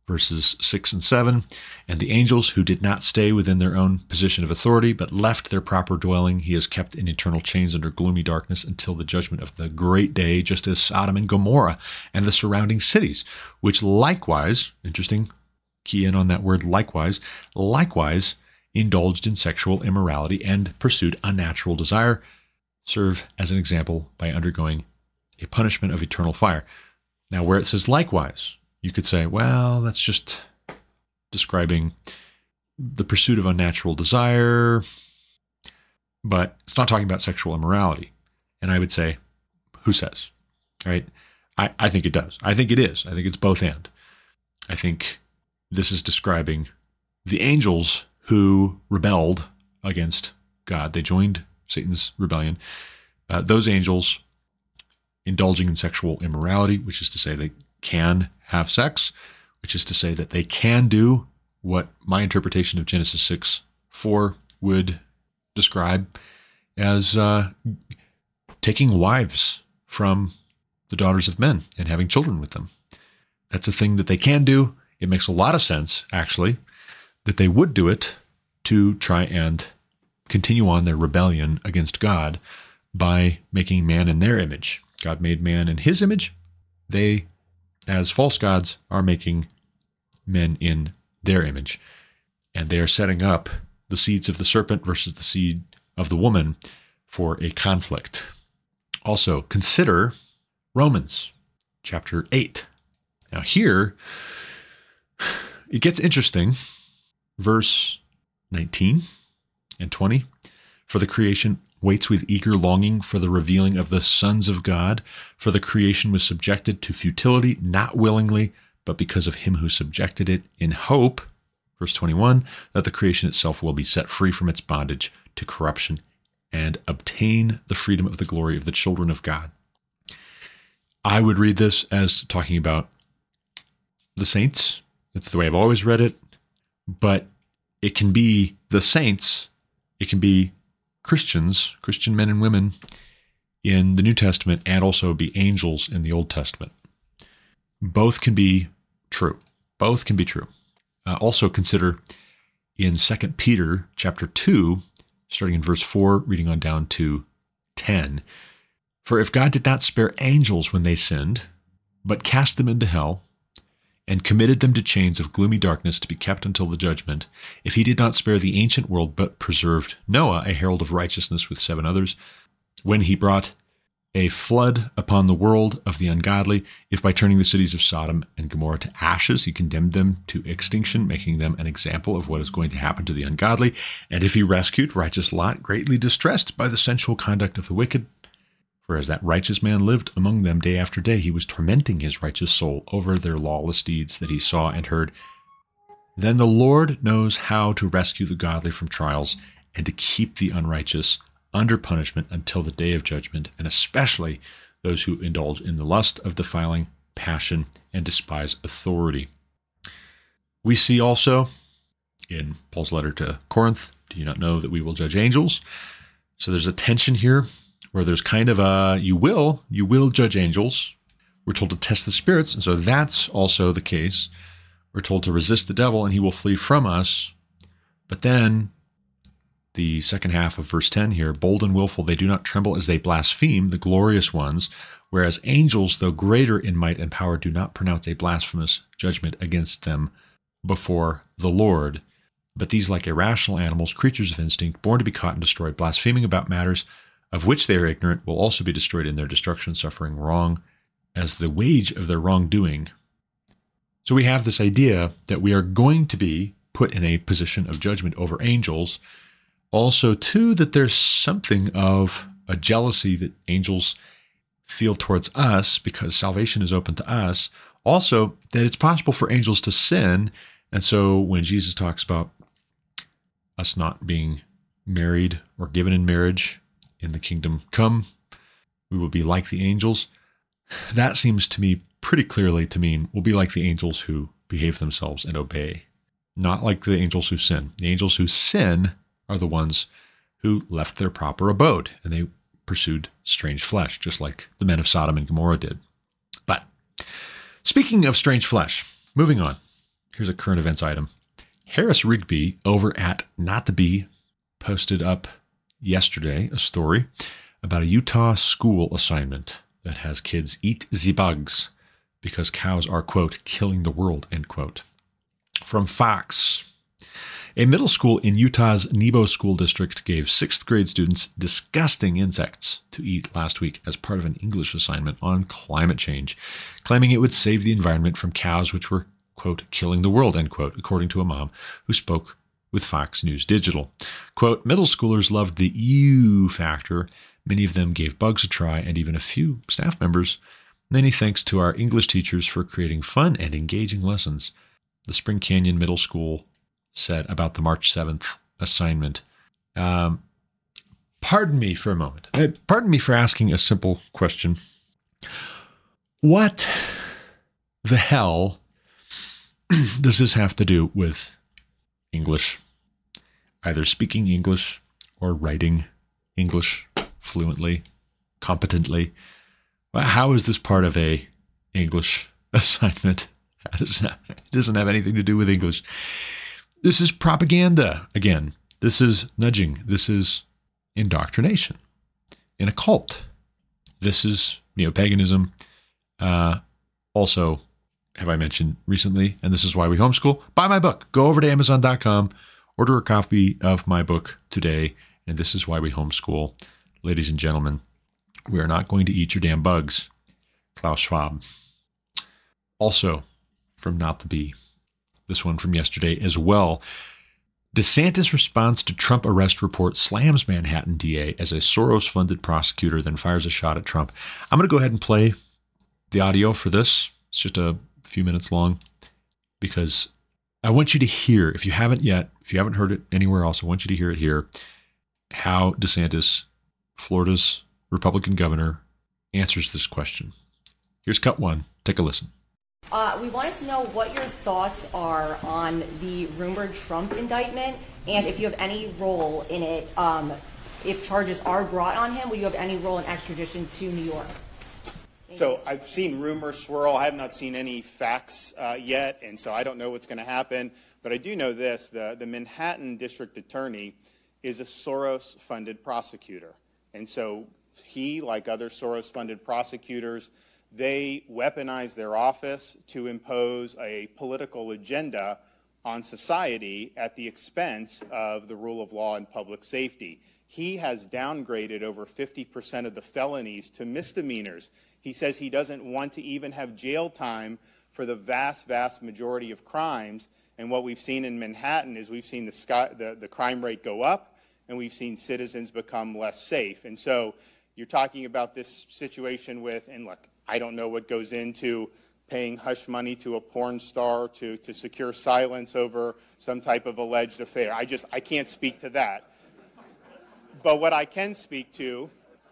verses 6 and 7. And the angels who did not stay within their own position of authority, but left their proper dwelling, he has kept in eternal chains under gloomy darkness until the judgment of the great day, just as Sodom and Gomorrah and the surrounding cities, which likewise, interesting key in on that word likewise, likewise indulged in sexual immorality and pursued unnatural desire, serve as an example by undergoing a punishment of eternal fire. Now, where it says likewise, you could say, well, that's just describing the pursuit of unnatural desire, but it's not talking about sexual immorality. And I would say, who says? Right? I, I think it does. I think it is. I think it's both and. I think this is describing the angels who rebelled against God. They joined Satan's rebellion. Uh, those angels indulging in sexual immorality, which is to say they can have sex, which is to say that they can do what my interpretation of Genesis 6 4 would describe as uh, taking wives from the daughters of men and having children with them. That's a thing that they can do. It makes a lot of sense, actually, that they would do it to try and continue on their rebellion against God by making man in their image. God made man in his image. They, as false gods, are making men in their image. And they are setting up the seeds of the serpent versus the seed of the woman for a conflict. Also, consider Romans chapter 8. Now, here, it gets interesting. Verse 19 and 20. For the creation waits with eager longing for the revealing of the sons of God. For the creation was subjected to futility, not willingly, but because of him who subjected it in hope Verse 21 that the creation itself will be set free from its bondage to corruption and obtain the freedom of the glory of the children of God. I would read this as talking about the saints. That's the way I've always read it. But it can be the saints, it can be Christians, Christian men and women in the New Testament, and also be angels in the Old Testament. Both can be true. Both can be true. Uh, also consider in 2 Peter chapter 2, starting in verse 4, reading on down to 10. For if God did not spare angels when they sinned, but cast them into hell, and committed them to chains of gloomy darkness to be kept until the judgment, if he did not spare the ancient world, but preserved Noah, a herald of righteousness with seven others, when he brought a flood upon the world of the ungodly, if by turning the cities of Sodom and Gomorrah to ashes, he condemned them to extinction, making them an example of what is going to happen to the ungodly, and if he rescued righteous Lot, greatly distressed by the sensual conduct of the wicked, for as that righteous man lived among them day after day, he was tormenting his righteous soul over their lawless deeds that he saw and heard. Then the Lord knows how to rescue the godly from trials and to keep the unrighteous under punishment until the day of judgment, and especially those who indulge in the lust of defiling passion and despise authority. We see also in Paul's letter to Corinth, do you not know that we will judge angels? So there's a tension here where there's kind of a you will, you will judge angels. We're told to test the spirits, and so that's also the case. We're told to resist the devil and he will flee from us. But then the second half of verse 10 here bold and willful, they do not tremble as they blaspheme the glorious ones, whereas angels, though greater in might and power, do not pronounce a blasphemous judgment against them before the Lord. But these, like irrational animals, creatures of instinct, born to be caught and destroyed, blaspheming about matters of which they are ignorant, will also be destroyed in their destruction, suffering wrong as the wage of their wrongdoing. So we have this idea that we are going to be put in a position of judgment over angels also, too, that there's something of a jealousy that angels feel towards us because salvation is open to us. Also, that it's possible for angels to sin. And so when Jesus talks about us not being married or given in marriage in the kingdom come, we will be like the angels. That seems to me pretty clearly to mean we'll be like the angels who behave themselves and obey, not like the angels who sin. The angels who sin are the ones who left their proper abode and they pursued strange flesh, just like the men of Sodom and Gomorrah did. But speaking of strange flesh, moving on, here's a current events item. Harris Rigby over at Not the Bee posted up yesterday a story about a Utah school assignment that has kids eat the bugs because cows are, quote, killing the world, end quote. From Fox, a middle school in Utah's Nebo School District gave sixth grade students disgusting insects to eat last week as part of an English assignment on climate change, claiming it would save the environment from cows which were, quote, killing the world, end quote, according to a mom who spoke with Fox News Digital. Quote, middle schoolers loved the ew factor. Many of them gave bugs a try, and even a few staff members. Many thanks to our English teachers for creating fun and engaging lessons. The Spring Canyon Middle School said about the March 7th assignment. Um, pardon me for a moment. Uh, pardon me for asking a simple question. What the hell does this have to do with English? Either speaking English or writing English fluently, competently. How is this part of a English assignment? It doesn't have anything to do with English. This is propaganda again. This is nudging. This is indoctrination in a cult. This is neo paganism. Uh, also, have I mentioned recently, and this is why we homeschool? Buy my book. Go over to Amazon.com, order a copy of my book today, and this is why we homeschool. Ladies and gentlemen, we are not going to eat your damn bugs. Klaus Schwab. Also, from Not the Bee, this one from yesterday as well. DeSantis' response to Trump arrest report slams Manhattan DA as a Soros funded prosecutor, then fires a shot at Trump. I'm going to go ahead and play the audio for this. It's just a few minutes long because I want you to hear, if you haven't yet, if you haven't heard it anywhere else, I want you to hear it here how DeSantis, Florida's Republican governor, answers this question. Here's cut one. Take a listen. Uh, we wanted to know what your thoughts are on the rumored Trump indictment and if you have any role in it. Um, if charges are brought on him, will you have any role in extradition to New York? So I've seen rumors swirl. I have not seen any facts uh, yet, and so I don't know what's going to happen. But I do know this: the, the Manhattan District Attorney is a Soros-funded prosecutor, and so he, like other Soros-funded prosecutors, they weaponize their office to impose a political agenda on society at the expense of the rule of law and public safety. He has downgraded over 50% of the felonies to misdemeanors. He says he doesn't want to even have jail time for the vast, vast majority of crimes. And what we've seen in Manhattan is we've seen the, sky, the, the crime rate go up and we've seen citizens become less safe. And so you're talking about this situation with, and look, I don't know what goes into paying hush money to a porn star to, to secure silence over some type of alleged affair. I just, I can't speak to that. But what I can speak to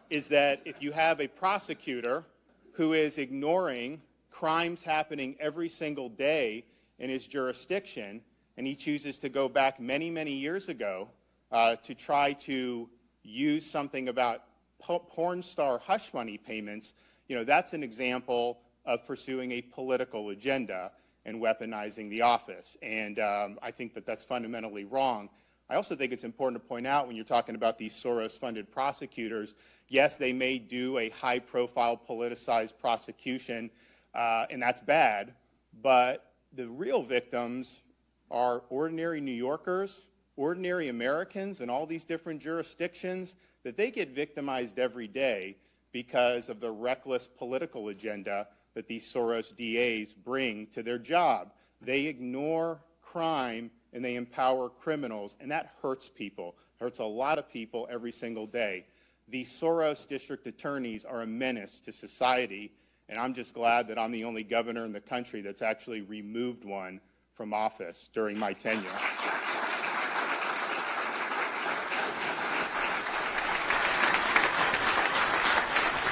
is that if you have a prosecutor who is ignoring crimes happening every single day in his jurisdiction, and he chooses to go back many, many years ago uh, to try to use something about porn star hush money payments you know, that's an example of pursuing a political agenda and weaponizing the office. And um, I think that that's fundamentally wrong. I also think it's important to point out when you're talking about these Soros funded prosecutors, yes, they may do a high profile politicized prosecution, uh, and that's bad, but the real victims are ordinary New Yorkers, ordinary Americans in all these different jurisdictions, that they get victimized every day because of the reckless political agenda that these Soros DAs bring to their job. They ignore crime and they empower criminals, and that hurts people, hurts a lot of people every single day. These Soros district attorneys are a menace to society, and I'm just glad that I'm the only governor in the country that's actually removed one from office during my tenure.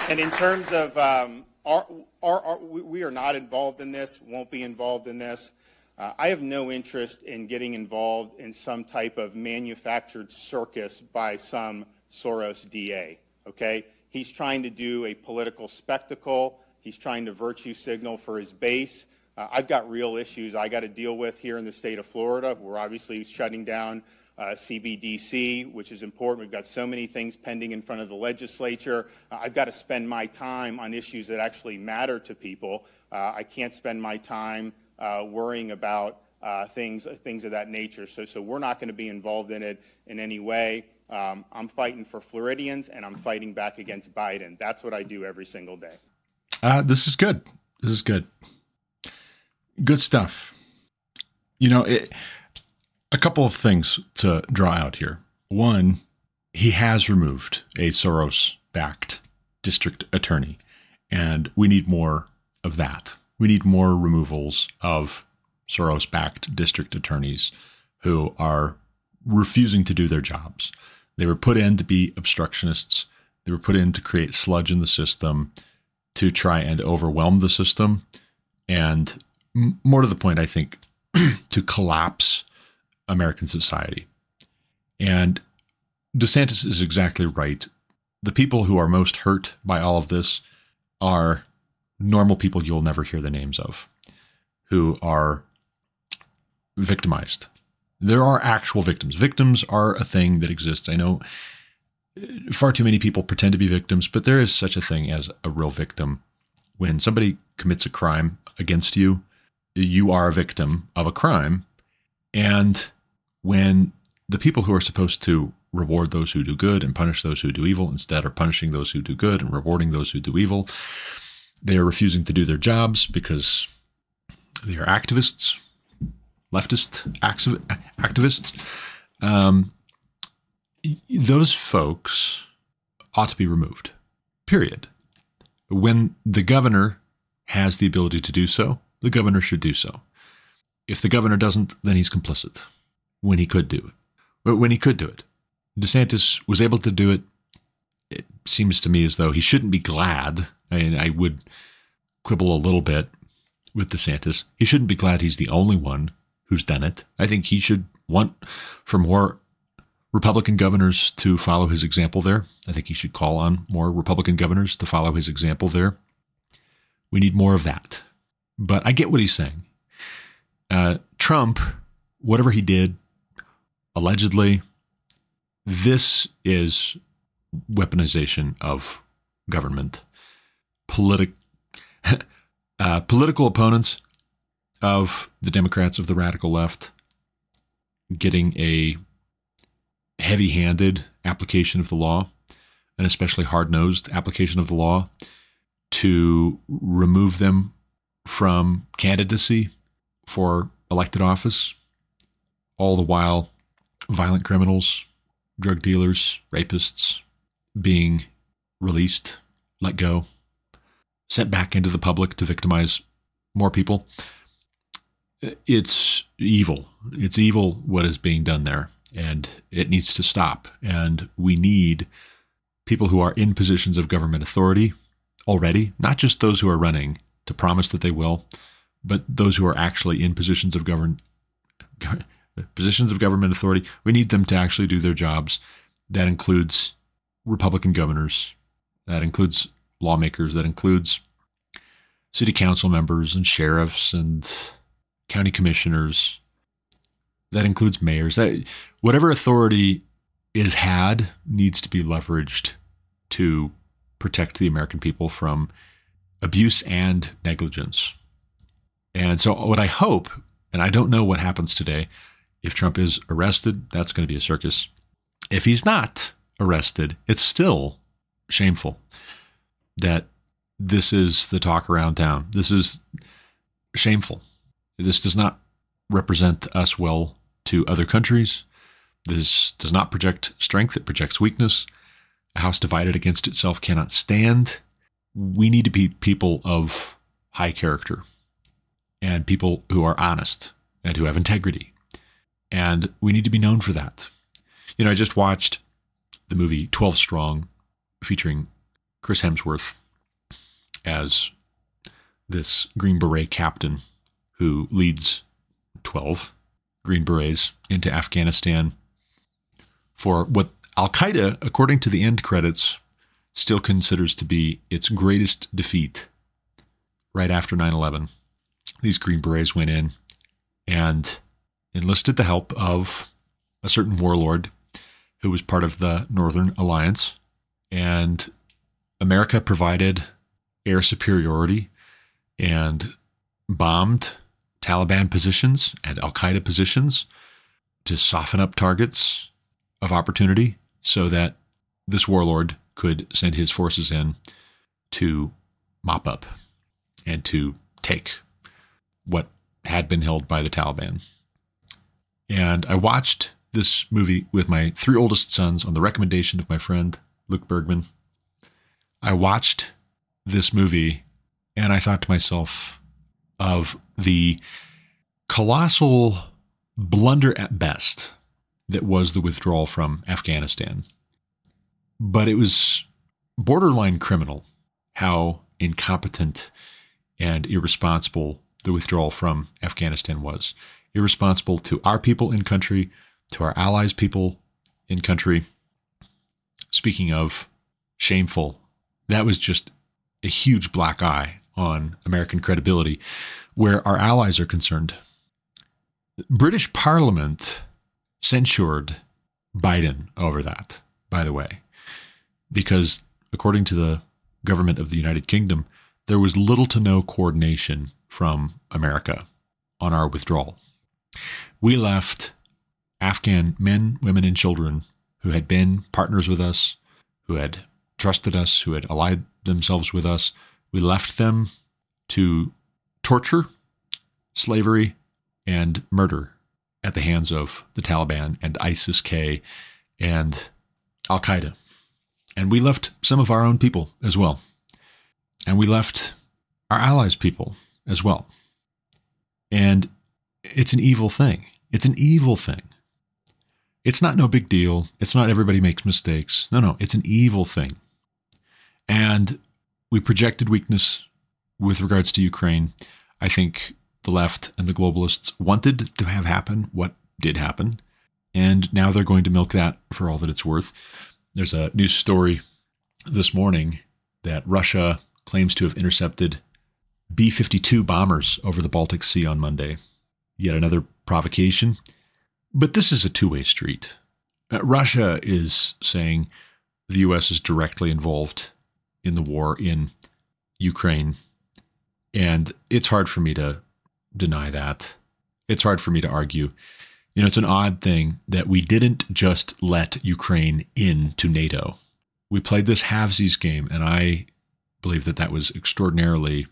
And in terms of um, our, our, our, we are not involved in this, won't be involved in this. Uh, I have no interest in getting involved in some type of manufactured circus by some Soros DA. Okay, he's trying to do a political spectacle. He's trying to virtue signal for his base. Uh, I've got real issues I got to deal with here in the state of Florida. We're obviously shutting down uh, CBDC, which is important. We've got so many things pending in front of the legislature. Uh, I've got to spend my time on issues that actually matter to people. Uh, I can't spend my time uh, worrying about uh, things, things of that nature. So, so we're not going to be involved in it in any way. Um, I'm fighting for Floridians and I'm fighting back against Biden. That's what I do every single day. Uh, this is good. This is good. Good stuff. You know, it, a couple of things to draw out here. One, he has removed a Soros backed district attorney, and we need more of that. We need more removals of Soros backed district attorneys who are refusing to do their jobs. They were put in to be obstructionists. They were put in to create sludge in the system, to try and overwhelm the system, and more to the point, I think, to collapse American society. And DeSantis is exactly right. The people who are most hurt by all of this are normal people you'll never hear the names of who are victimized. There are actual victims. Victims are a thing that exists. I know uh, far too many people pretend to be victims, but there is such a thing as a real victim. When somebody commits a crime against you, you are a victim of a crime. And when the people who are supposed to reward those who do good and punish those who do evil instead are punishing those who do good and rewarding those who do evil, they are refusing to do their jobs because they are activists, leftist activists. Um, those folks ought to be removed, period. When the governor has the ability to do so, the governor should do so. If the governor doesn't, then he's complicit when he could do it. When he could do it, DeSantis was able to do it. Seems to me as though he shouldn't be glad. Mean, I would quibble a little bit with DeSantis. He shouldn't be glad he's the only one who's done it. I think he should want for more Republican governors to follow his example there. I think he should call on more Republican governors to follow his example there. We need more of that. But I get what he's saying. Uh, Trump, whatever he did, allegedly, this is weaponization of government. Politic, uh, political opponents of the Democrats of the radical left getting a heavy handed application of the law, an especially hard nosed application of the law to remove them from candidacy for elected office, all the while violent criminals, drug dealers, rapists being released, let go, sent back into the public to victimize more people. It's evil. It's evil what is being done there, and it needs to stop. And we need people who are in positions of government authority already, not just those who are running, to promise that they will, but those who are actually in positions of govern positions of government authority. We need them to actually do their jobs. That includes Republican governors. That includes lawmakers. That includes city council members and sheriffs and county commissioners. That includes mayors. That, whatever authority is had needs to be leveraged to protect the American people from abuse and negligence. And so, what I hope, and I don't know what happens today, if Trump is arrested, that's going to be a circus. If he's not arrested, it's still shameful that this is the talk around town. This is shameful. This does not represent us well to other countries. This does not project strength, it projects weakness. A house divided against itself cannot stand we need to be people of high character and people who are honest and who have integrity. And we need to be known for that. You know, I just watched the movie 12 Strong featuring Chris Hemsworth as this Green Beret captain who leads 12 Green Berets into Afghanistan for what Al Qaeda, according to the end credits, still considers to be its greatest defeat right after 9 11. These Green Berets went in and enlisted the help of a certain warlord who was part of the Northern Alliance. And America provided air superiority and bombed Taliban positions and Al Qaeda positions to soften up targets of opportunity so that this warlord could send his forces in to mop up and to take what had been held by the Taliban. And I watched this movie with my three oldest sons on the recommendation of my friend Luke Bergman. I watched this movie and I thought to myself of the colossal blunder at best that was the withdrawal from Afghanistan. But it was borderline criminal how incompetent and irresponsible the withdrawal from Afghanistan was. Irresponsible to our people in country, to our allies' people in country. Speaking of shameful, that was just a huge black eye on American credibility where our allies are concerned. British Parliament censured Biden over that, by the way, because according to the government of the United Kingdom, there was little to no coordination from America on our withdrawal. We left Afghan men, women, and children who had been partners with us, who had trusted us, who had allied themselves with us. We left them to torture, slavery, and murder at the hands of the Taliban and ISIS K and Al Qaeda. And we left some of our own people as well. And we left our allies' people as well. And it's an evil thing. It's an evil thing. It's not no big deal. It's not everybody makes mistakes. No, no, it's an evil thing. And we projected weakness with regards to Ukraine. I think the left and the globalists wanted to have happen what did happen. And now they're going to milk that for all that it's worth. There's a news story this morning that Russia claims to have intercepted B 52 bombers over the Baltic Sea on Monday. Yet another provocation. But this is a two way street. Uh, Russia is saying the U.S. is directly involved in the war in Ukraine. And it's hard for me to deny that. It's hard for me to argue. You know, it's an odd thing that we didn't just let Ukraine into NATO. We played this halvesies game, and I believe that that was extraordinarily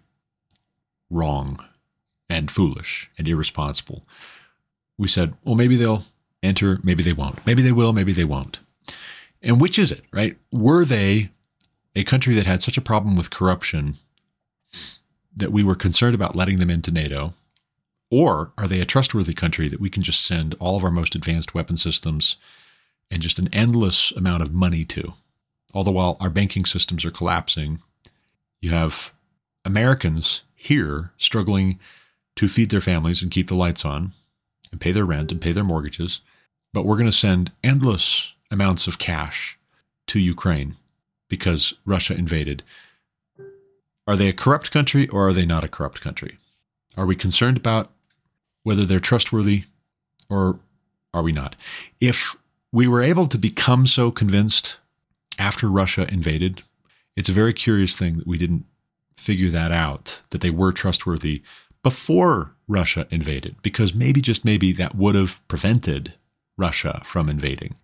wrong and foolish and irresponsible. We said, well, maybe they'll enter, maybe they won't. Maybe they will, maybe they won't. And which is it, right? Were they a country that had such a problem with corruption that we were concerned about letting them into NATO? Or are they a trustworthy country that we can just send all of our most advanced weapon systems and just an endless amount of money to? All the while our banking systems are collapsing. You have Americans here struggling to feed their families and keep the lights on and pay their rent and pay their mortgages. But we're going to send endless amounts of cash to Ukraine because Russia invaded. Are they a corrupt country or are they not a corrupt country? Are we concerned about whether they're trustworthy or are we not? If we were able to become so convinced after Russia invaded, it's a very curious thing that we didn't figure that out, that they were trustworthy before Russia invaded, because maybe, just maybe, that would have prevented Russia from invading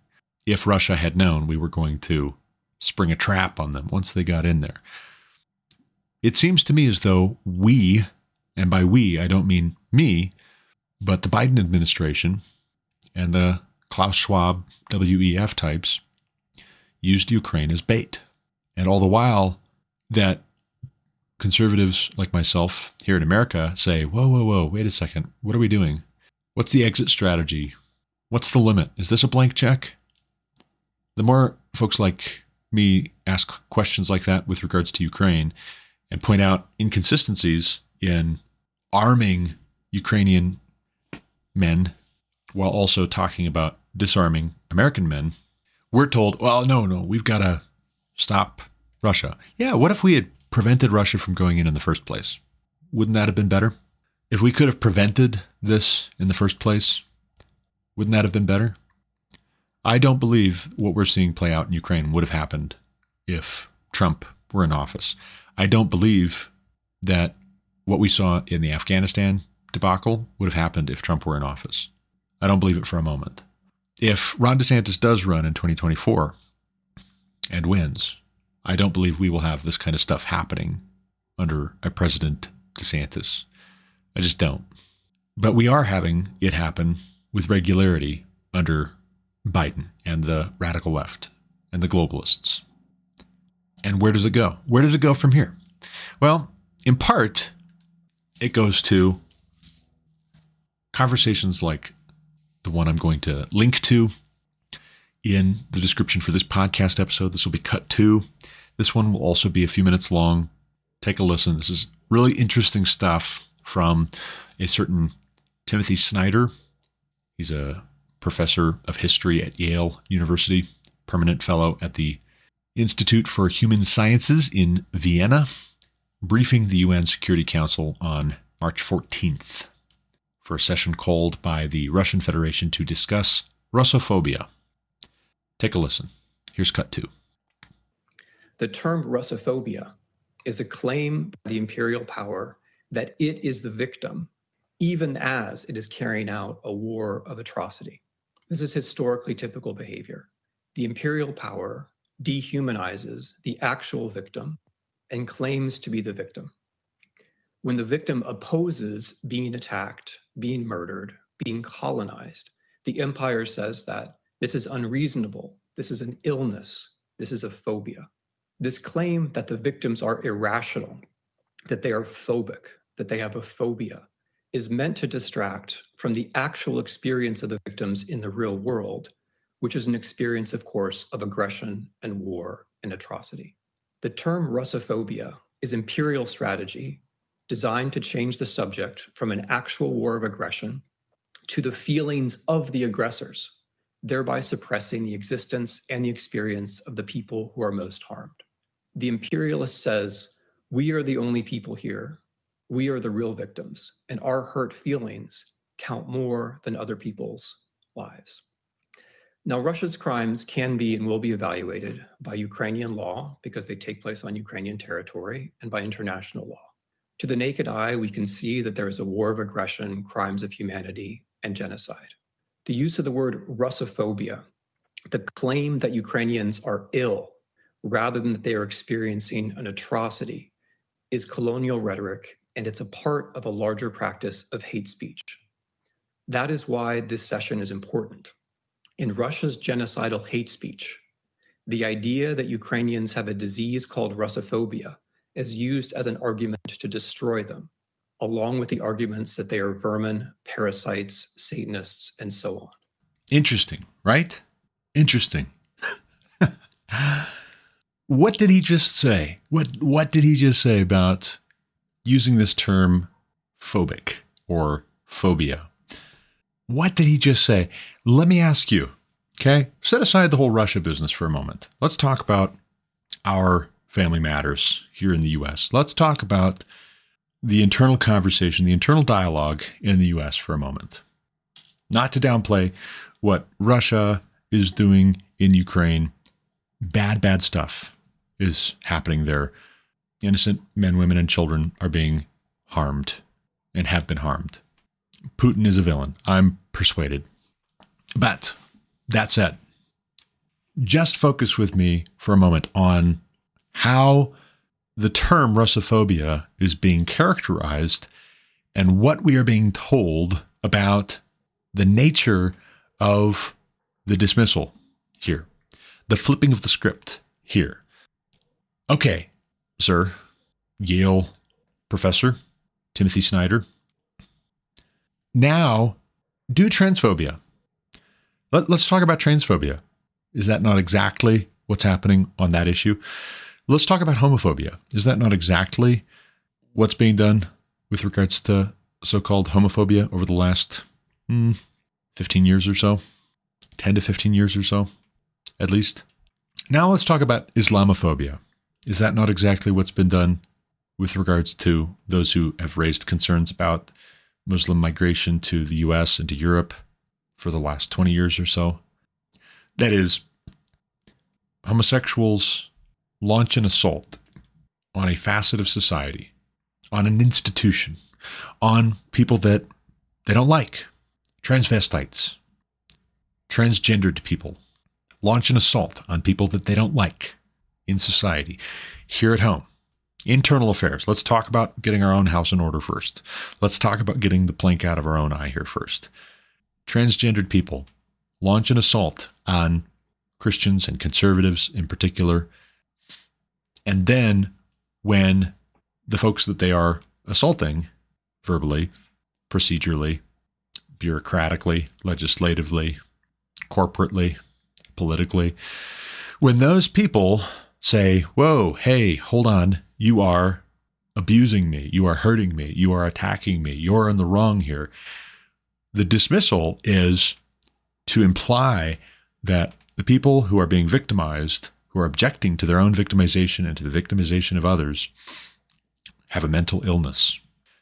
if Russia had known we were going to spring a trap on them once they got in there. It seems to me as though we, and by we, I don't mean me, but the Biden administration and the Klaus Schwab WEF types used Ukraine as bait. And all the while that conservatives like myself here in America say, whoa, whoa, whoa, wait a second. What are we doing? What's the exit strategy? What's the limit? Is this a blank check? The more folks like me ask questions like that with regards to Ukraine and point out inconsistencies in arming Ukrainian men while also talking about disarming American men, we're told, well, no, no, we've got to stop Russia. Yeah, what if we had prevented Russia from going in in the first place. Wouldn't that have been better? If we could have prevented this in the first place, wouldn't that have been better? I don't believe what we're seeing play out in Ukraine would have happened if Trump were in office. I don't believe that what we saw in the Afghanistan debacle would have happened if Trump were in office. I don't believe it for a moment. If Ron DeSantis does run in 2024 and wins, I don't believe we will have this kind of stuff happening under a President DeSantis. I just don't. But we are having it happen with regularity under Biden and the radical left and the globalists. And where does it go? Where does it go from here? Well, in part, it goes to conversations like the one I'm going to link to in the description for this podcast episode. This will be cut two. This one will also be a few minutes long. Take a listen. This is really interesting stuff from a certain Timothy Snyder. He's a professor of history at Yale University, permanent fellow at the Institute for Human Sciences in Vienna, briefing the UN Security Council on March 14th for a session called by the Russian Federation to discuss Russophobia. Take a listen. Here's cut two. The term Russophobia is a claim by the imperial power that it is the victim, even as it is carrying out a war of atrocity. This is historically typical behavior. The imperial power dehumanizes the actual victim and claims to be the victim. When the victim opposes being attacked, being murdered, being colonized, the empire says that this is unreasonable, this is an illness, this is a phobia. This claim that the victims are irrational, that they are phobic, that they have a phobia, is meant to distract from the actual experience of the victims in the real world, which is an experience, of course, of aggression and war and atrocity. The term Russophobia is imperial strategy designed to change the subject from an actual war of aggression to the feelings of the aggressors, thereby suppressing the existence and the experience of the people who are most harmed. The imperialist says, We are the only people here we are the real victims, and our hurt feelings count more than other people's lives. Now, Russia's crimes can be and will be evaluated by Ukrainian law because they take place on Ukrainian territory and by international law. To the naked eye, we can see that there is a war of aggression, crimes of humanity, and genocide. The use of the word Russophobia, the claim that Ukrainians are ill rather than that they are experiencing an atrocity, is colonial rhetoric and it's a part of a larger practice of hate speech. That is why this session is important. In Russia's genocidal hate speech, the idea that Ukrainians have a disease called Russophobia is used as an argument to destroy them, along with the arguments that they are vermin, parasites, Satanists, and so on. Interesting, right? Interesting. what did he just say? What what did he just say about using this term phobic or phobia. What did he just say? Let me ask you, okay? Set aside the whole Russia business for a moment. Let's talk about our family matters here in the US. Let's talk about the internal conversation, the internal dialogue in the US for a moment. Not to downplay what Russia is doing in Ukraine. Bad, bad stuff is happening there innocent men, women, and children are being harmed and have been harmed. Putin is a villain. I'm persuaded. But that said, just focus with me for a moment on how the term Russophobia is being characterized and what we are being told about the nature of the dismissal here, the flipping of the script here. Okay, sir, Yale professor, Timothy Snyder. Now, do transphobia. Let, us talk about transphobia. Is that not exactly what's happening on that issue? Let's talk about homophobia. Is that not exactly what's being done with regards to so called homophobia over the last hmm, 15 years or so? 10 to 15 years or so, at least. Now let's talk about Islamophobia. Is that not exactly what's been done with regards to those who have raised concerns about Muslim migration to the US and to Europe for the last 20 years or so? That is, homosexuals launch an assault on a facet of society, on an institution, on people that they don't like, transvestites, transgendered people, launch an assault on people that they don't like in society, here at home. Internal affairs. Let's talk about getting our own house in order first. Let's talk about getting the plank out of our own eye here first. Transgendered people launch an assault on Christians and conservatives in particular. And then when the folks that they are assaulting verbally, procedurally, bureaucratically, legislatively, corporately, politically. When those people say, Whoa, hey, hold on, you are abusing me, you are hurting me, you are attacking me, you're in the wrong here. The dismissal is to imply that the people who are being victimized, who are objecting to their own victimization and to the victimization of others, have a mental illness.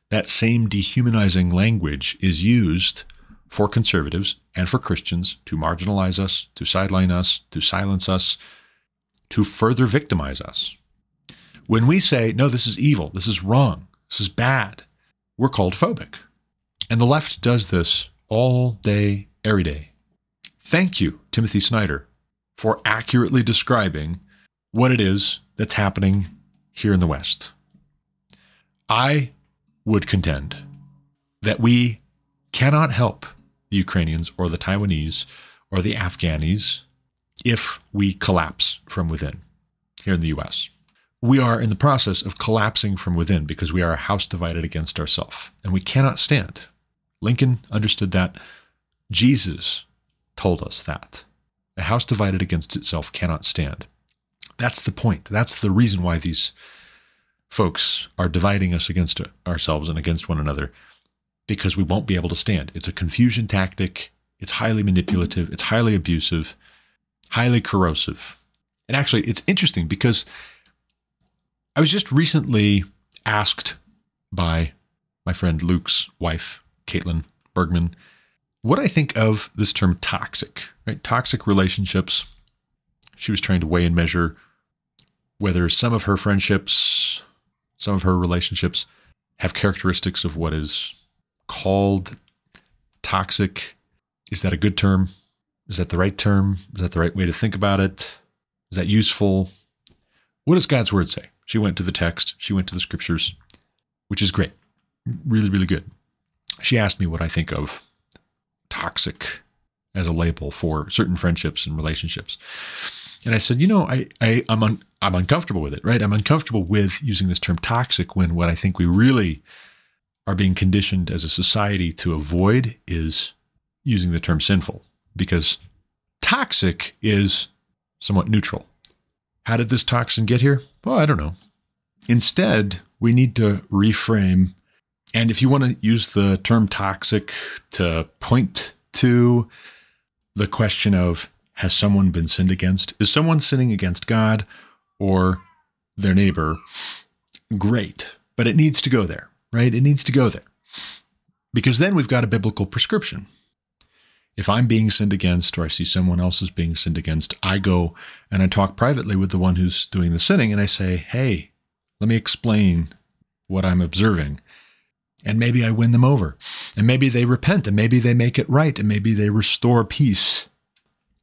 That same dehumanizing language is used for conservatives and for Christians to marginalize us, to sideline us, to silence us, to further victimize us. When we say, no, this is evil, this is wrong, this is bad, we're called phobic. And the left does this all day, every day. Thank you, Timothy Snyder, for accurately describing what it is that's happening here in the West. I would contend that we cannot help the Ukrainians or the Taiwanese or the Afghanis if we collapse from within here in the US we are in the process of collapsing from within because we are a house divided against ourselves, and we cannot stand. Lincoln understood that. Jesus told us that. A house divided against itself cannot stand. That's the point. That's the reason why these folks are dividing us against ourselves and against one another because we won't be able to stand. It's a confusion tactic. It's highly manipulative. It's highly abusive, highly corrosive. And actually, it's interesting because I was just recently asked by my friend Luke's wife, Caitlin Bergman, what I think of this term toxic, right? Toxic relationships. She was trying to weigh and measure whether some of her friendships, some of her relationships have characteristics of what is called toxic. Is that a good term? Is that the right term? Is that the right way to think about it? Is that useful? What does God's word say? She went to the text, she went to the scriptures, which is great. Really, really good. She asked me what I think of toxic as a label for certain friendships and relationships. And I said, you know, I, I I'm un, I'm uncomfortable with it, right? I'm uncomfortable with using this term toxic when what I think we really are being conditioned as a society to avoid is using the term sinful because toxic is somewhat neutral. How did this toxin get here? Well, I don't know. Instead, we need to reframe. And if you want to use the term toxic to point to the question of has someone been sinned against? Is someone sinning against God or their neighbor? Great. But it needs to go there, right? It needs to go there. Because then we've got a biblical prescription. If I'm being sinned against or I see someone else is being sinned against, I go and I talk privately with the one who's doing the sinning and I say, hey, let me explain what I'm observing. And maybe I win them over. And maybe they repent and maybe they make it right and maybe they restore peace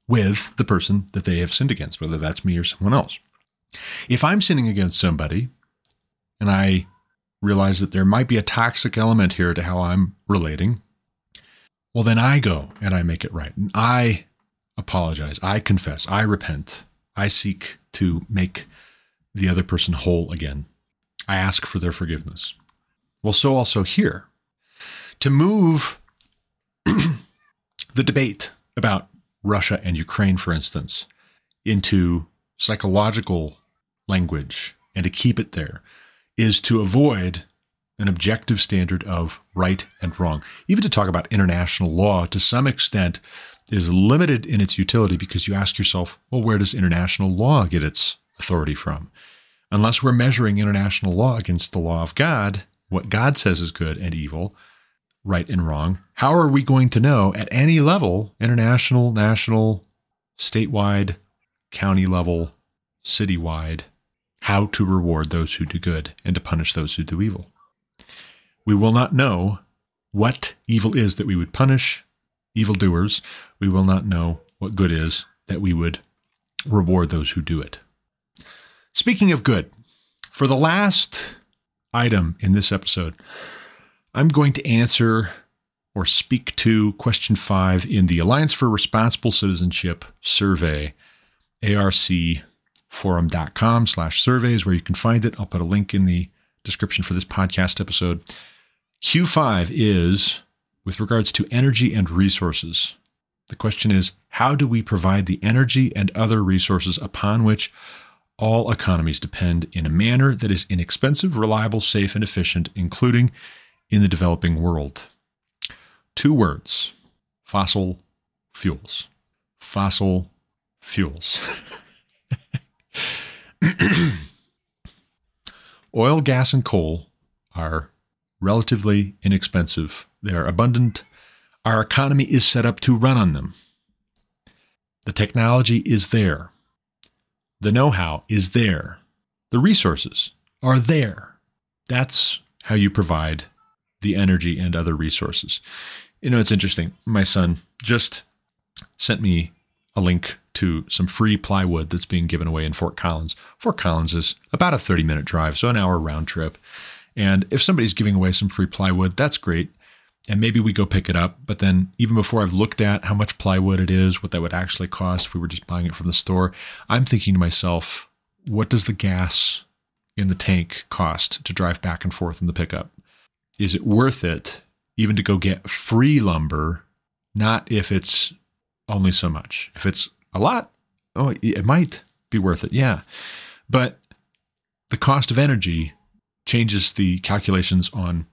with the person that they have sinned against, whether that's me or someone else. If I'm sinning against somebody and I realize that there might be a toxic element here to how I'm relating, well, then I go and I make it right. And I apologize. I confess. I repent. I seek to make the other person whole again. I ask for their forgiveness. Well, so also here. To move the debate about Russia and Ukraine, for instance, into psychological language and to keep it there is to avoid an objective standard of right and wrong. Even to talk about international law to some extent is limited in its utility because you ask yourself, well, where does international law get its authority from? Unless we're measuring international law against the law of God, what God says is good and evil, right and wrong, how are we going to know at any level, international, national, statewide, county level, citywide, how to reward those who do good and to punish those who do evil? We will not know what evil is that we would punish evildoers. We will not know what good is that we would reward those who do it. Speaking of good, for the last item in this episode, I'm going to answer or speak to question five in the Alliance for Responsible Citizenship survey, arcforum.com slash surveys, where you can find it. I'll put a link in the description for this podcast episode. Q5 is with regards to energy and resources. The question is how do we provide the energy and other resources upon which all economies depend in a manner that is inexpensive, reliable, safe, and efficient, including in the developing world? Two words fossil fuels. Fossil fuels. Oil, gas, and coal are relatively inexpensive. They are abundant. Our economy is set up to run on them. The technology is there. The know how is there. The resources are there. That's how you provide the energy and other resources. You know, it's interesting. My son just sent me a link to some free plywood that's being given away in Fort Collins. Fort Collins is about a 30 minute drive, so an hour round trip. And if somebody's giving away some free plywood, that's great. And maybe we go pick it up. But then, even before I've looked at how much plywood it is, what that would actually cost if we were just buying it from the store, I'm thinking to myself, what does the gas in the tank cost to drive back and forth in the pickup? Is it worth it even to go get free lumber? Not if it's only so much. If it's a lot, oh, it might be worth it. Yeah. But the cost of energy changes the calculations on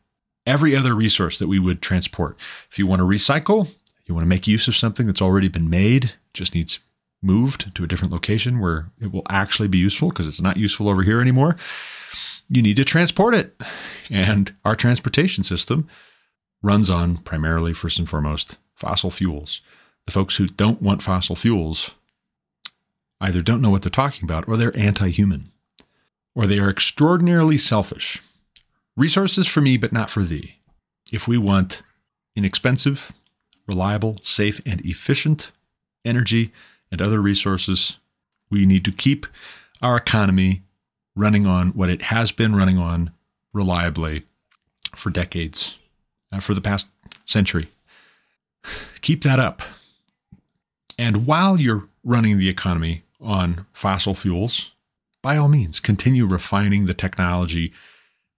every other resource that we would transport. If you want to recycle, you want to make use of something that's already been made, just needs moved to a different location where it will actually be useful because it's not useful over here anymore. You need to transport it. And our transportation system runs on primarily, first and foremost, fossil fuels the folks who don't want fossil fuels either don't know what they're talking about or they're anti human, or they are extraordinarily selfish. Resources for me, but not for thee. If we want inexpensive, reliable, safe, and efficient energy and other resources, we need to keep our economy running on what it has been running on reliably for decades, uh, for the past century. Keep that up. And while you're running the economy on fossil fuels, by all means, continue refining the technology,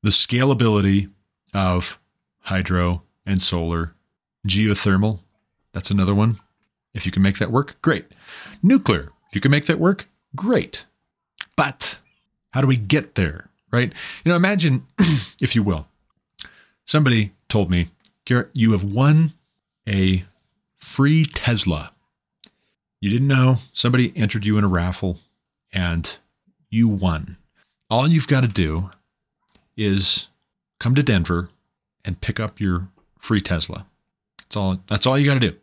the scalability of hydro and solar, geothermal. That's another one. If you can make that work, great. Nuclear, if you can make that work, great. But how do we get there, right? You know, imagine, if you will, somebody told me, Garrett, you have won a free Tesla you didn't know, somebody entered you in a raffle and you won. All you've got to do is come to Denver and pick up your free Tesla. That's all that's all you got to do.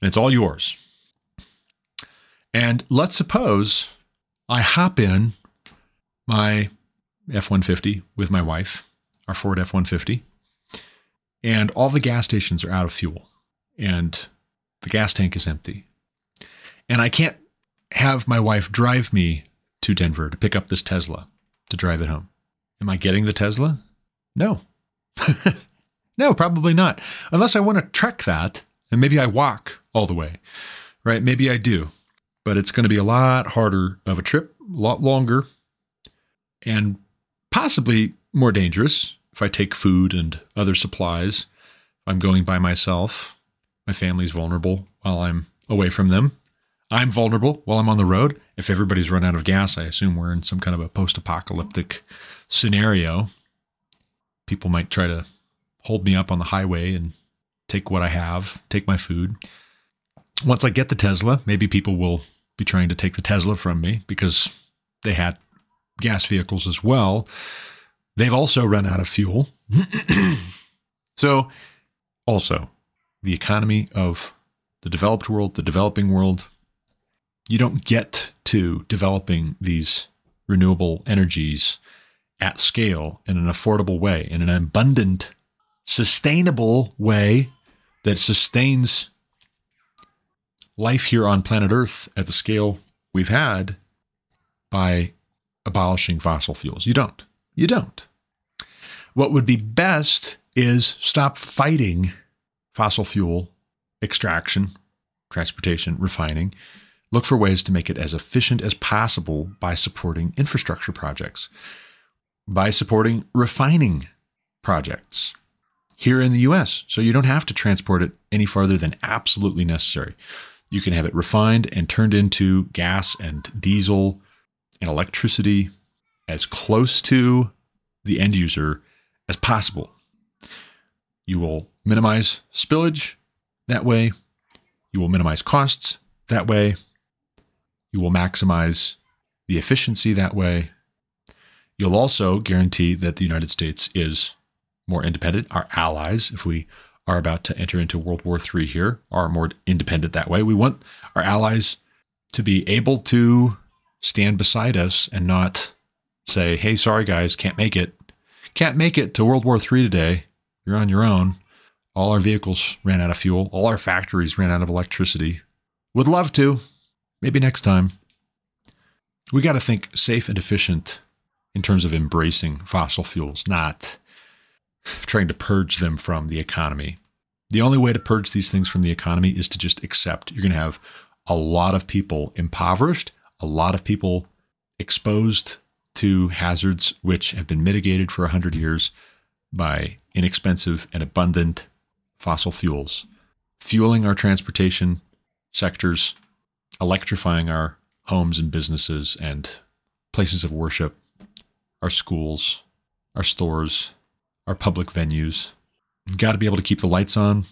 And it's all yours. And let's suppose I hop in my F 150 with my wife, our Ford F 150, and all the gas stations are out of fuel and the gas tank is empty and I can't have my wife drive me to Denver to pick up this Tesla to drive it home. Am I getting the Tesla? No. no, probably not. Unless I want to trek that and maybe I walk all the way, right? Maybe I do, but it's going to be a lot harder of a trip, a lot longer, and possibly more dangerous if I take food and other supplies. I'm going by myself. My family's vulnerable while I'm away from them. I'm vulnerable while I'm on the road. If everybody's run out of gas, I assume we're in some kind of a post apocalyptic scenario. People might try to hold me up on the highway and take what I have, take my food. Once I get the Tesla, maybe people will be trying to take the Tesla from me because they had gas vehicles as well. They've also run out of fuel. so, also, the economy of the developed world, the developing world, you don't get to developing these renewable energies at scale in an affordable way, in an abundant, sustainable way that sustains life here on planet Earth at the scale we've had by abolishing fossil fuels. You don't. You don't. What would be best is stop fighting fossil fuel extraction, transportation, refining, Look for ways to make it as efficient as possible by supporting infrastructure projects, by supporting refining projects. here in the US. So you don't have to transport it any farther than absolutely necessary. You can have it refined and turned into gas and diesel and electricity as close to the end user as possible. You will minimize spillage that way. You will minimize costs that way. You will maximize the efficiency that way. You'll also guarantee that the United States is more independent. Our allies, if we are about to enter into World War III here, are more independent that way. We want our allies to be able to stand beside us and not say, hey, sorry guys, can't make it. Can't make it to World War III today. You're on your own. All our vehicles ran out of fuel. All our factories ran out of electricity. Would love to. Maybe next time. We got to think safe and efficient in terms of embracing fossil fuels, not trying to purge them from the economy. The only way to purge these things from the economy is to just accept you're going to have a lot of people impoverished, a lot of people exposed to hazards which have been mitigated for 100 years by inexpensive and abundant fossil fuels, fueling our transportation sectors, electrifying our homes and businesses and places of worship, our schools, our stores, our public venues. Got to be able to keep the lights on,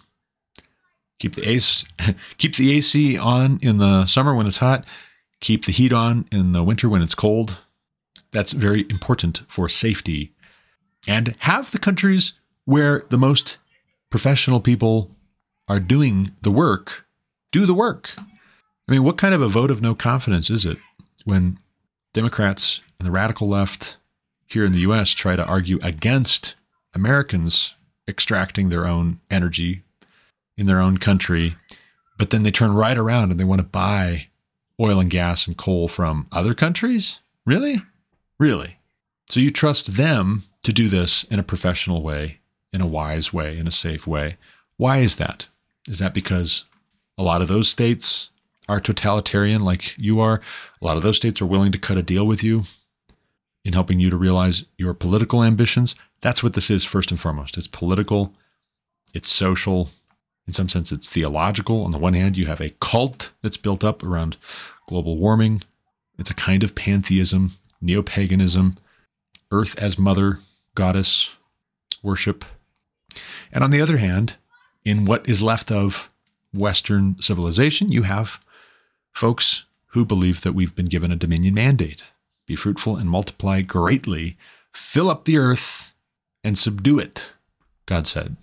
keep the AC, keep the AC on in the summer when it's hot, keep the heat on in the winter when it's cold. That's very important for safety. And have the countries where the most professional people are doing the work do the work. I mean, what kind of a vote of no confidence is it when Democrats and the radical left here in the US try to argue against Americans extracting their own energy in their own country, but then they turn right around and they want to buy oil and gas and coal from other countries? Really? Really? So you trust them to do this in a professional way, in a wise way, in a safe way. Why is that? Is that because a lot of those states are totalitarian like you are? A lot of those states are willing to cut a deal with you in helping you to realize your political ambitions? That's what this is, first and foremost. It's political, it's social, in some sense, it's theological. On the one hand, you have a cult that's built up around global warming, it's a kind of pantheism, neo paganism, earth as mother, goddess worship. And on the other hand, in what is left of Western civilization, you have folks who believe that we've been given a dominion mandate be fruitful and multiply greatly, fill up the earth and subdue it, God said.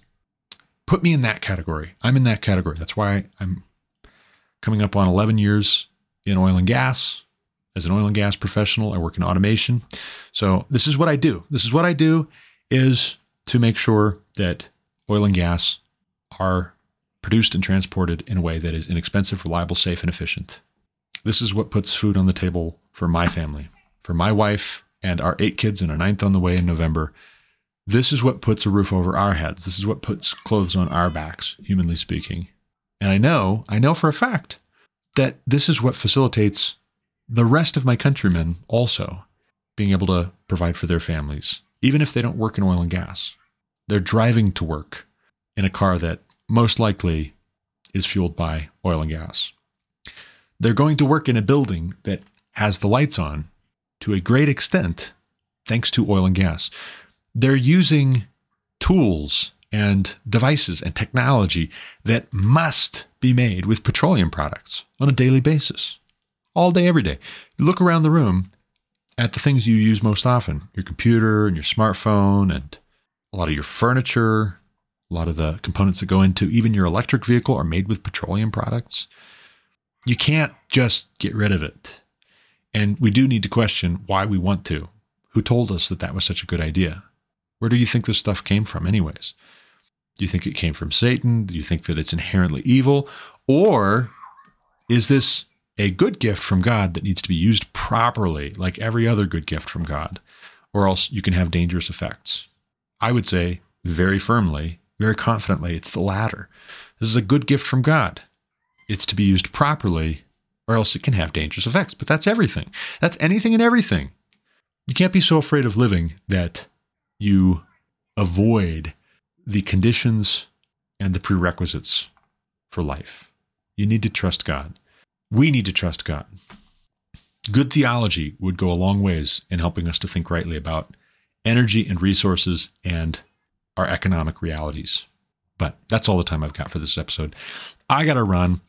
Put me in that category. I'm in that category. That's why I'm coming up on 11 years in oil and gas. As an oil and gas professional, I work in automation. So this is what I do. This is what I do is to make sure that oil and gas are produced and transported in a way that is inexpensive, reliable, safe, and efficient. This is what puts food on the table for my family, for my wife and our eight kids and our ninth on the way in November. This is what puts a roof over our heads. This is what puts clothes on our backs, humanly speaking. And I know, I know for a fact that this is what facilitates the rest of my countrymen also being able to provide for their families, even if they don't work in oil and gas. They're driving to work in a car that most likely is fueled by oil and gas. They're going to work in a building that has the lights on to a great extent thanks to oil and gas they're using tools and devices and technology that must be made with petroleum products on a daily basis, all day, every day. You look around the room at the things you use most often your computer and your smartphone, and a lot of your furniture, a lot of the components that go into even your electric vehicle are made with petroleum products. You can't just get rid of it. And we do need to question why we want to. Who told us that that was such a good idea? Where do you think this stuff came from, anyways? Do you think it came from Satan? Do you think that it's inherently evil? Or is this a good gift from God that needs to be used properly, like every other good gift from God? Or else you can have dangerous effects. I would say very firmly, very confidently, it's the latter. This is a good gift from God. It's to be used properly, or else it can have dangerous effects. But that's everything. That's anything and everything. You can't be so afraid of living that you avoid the conditions and the prerequisites for life. You need to trust God. We need to trust God. Good theology would go a long ways in helping us to think rightly about energy and resources and our economic realities. But that's all the time I've got for this episode. I got to run.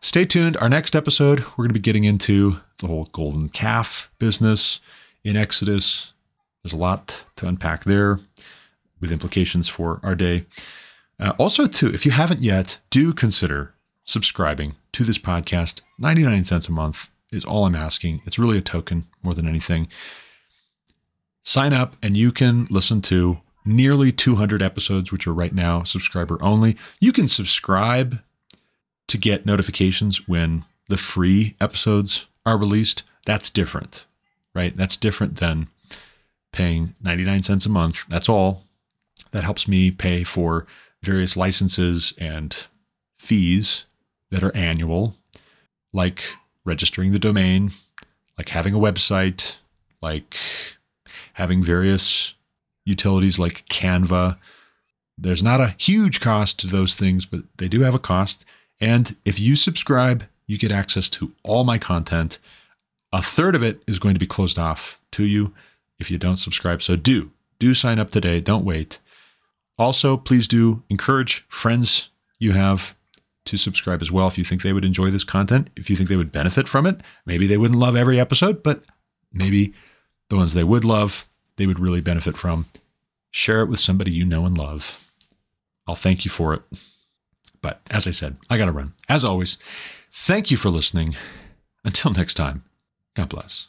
Stay tuned. Our next episode, we're going to be getting into the whole golden calf business in Exodus. There's a lot to unpack there with implications for our day. Uh, also, too, if you haven't yet, do consider subscribing to this podcast. 99 cents a month is all I'm asking. It's really a token more than anything. Sign up and you can listen to nearly 200 episodes, which are right now subscriber only. You can subscribe to get notifications when the free episodes are released. That's different, right? That's different than paying 99 cents a month. That's all. That helps me pay for various licenses and fees that are annual, like registering the domain, like having a website, like having various utilities like Canva. There's not a huge cost to those things, but they do have a cost. And if you subscribe, you get access to all my content. A third of it is going to be closed off to you if you don't subscribe. So do, do sign up today. Don't wait. Also, please do encourage friends you have to subscribe as well if you think they would enjoy this content, if you think they would benefit from it. Maybe they wouldn't love every episode, but maybe the ones they would love, they would really benefit from. Share it with somebody you know and love. I'll thank you for it. But as I said, I got to run. As always, thank you for listening. Until next time, God bless.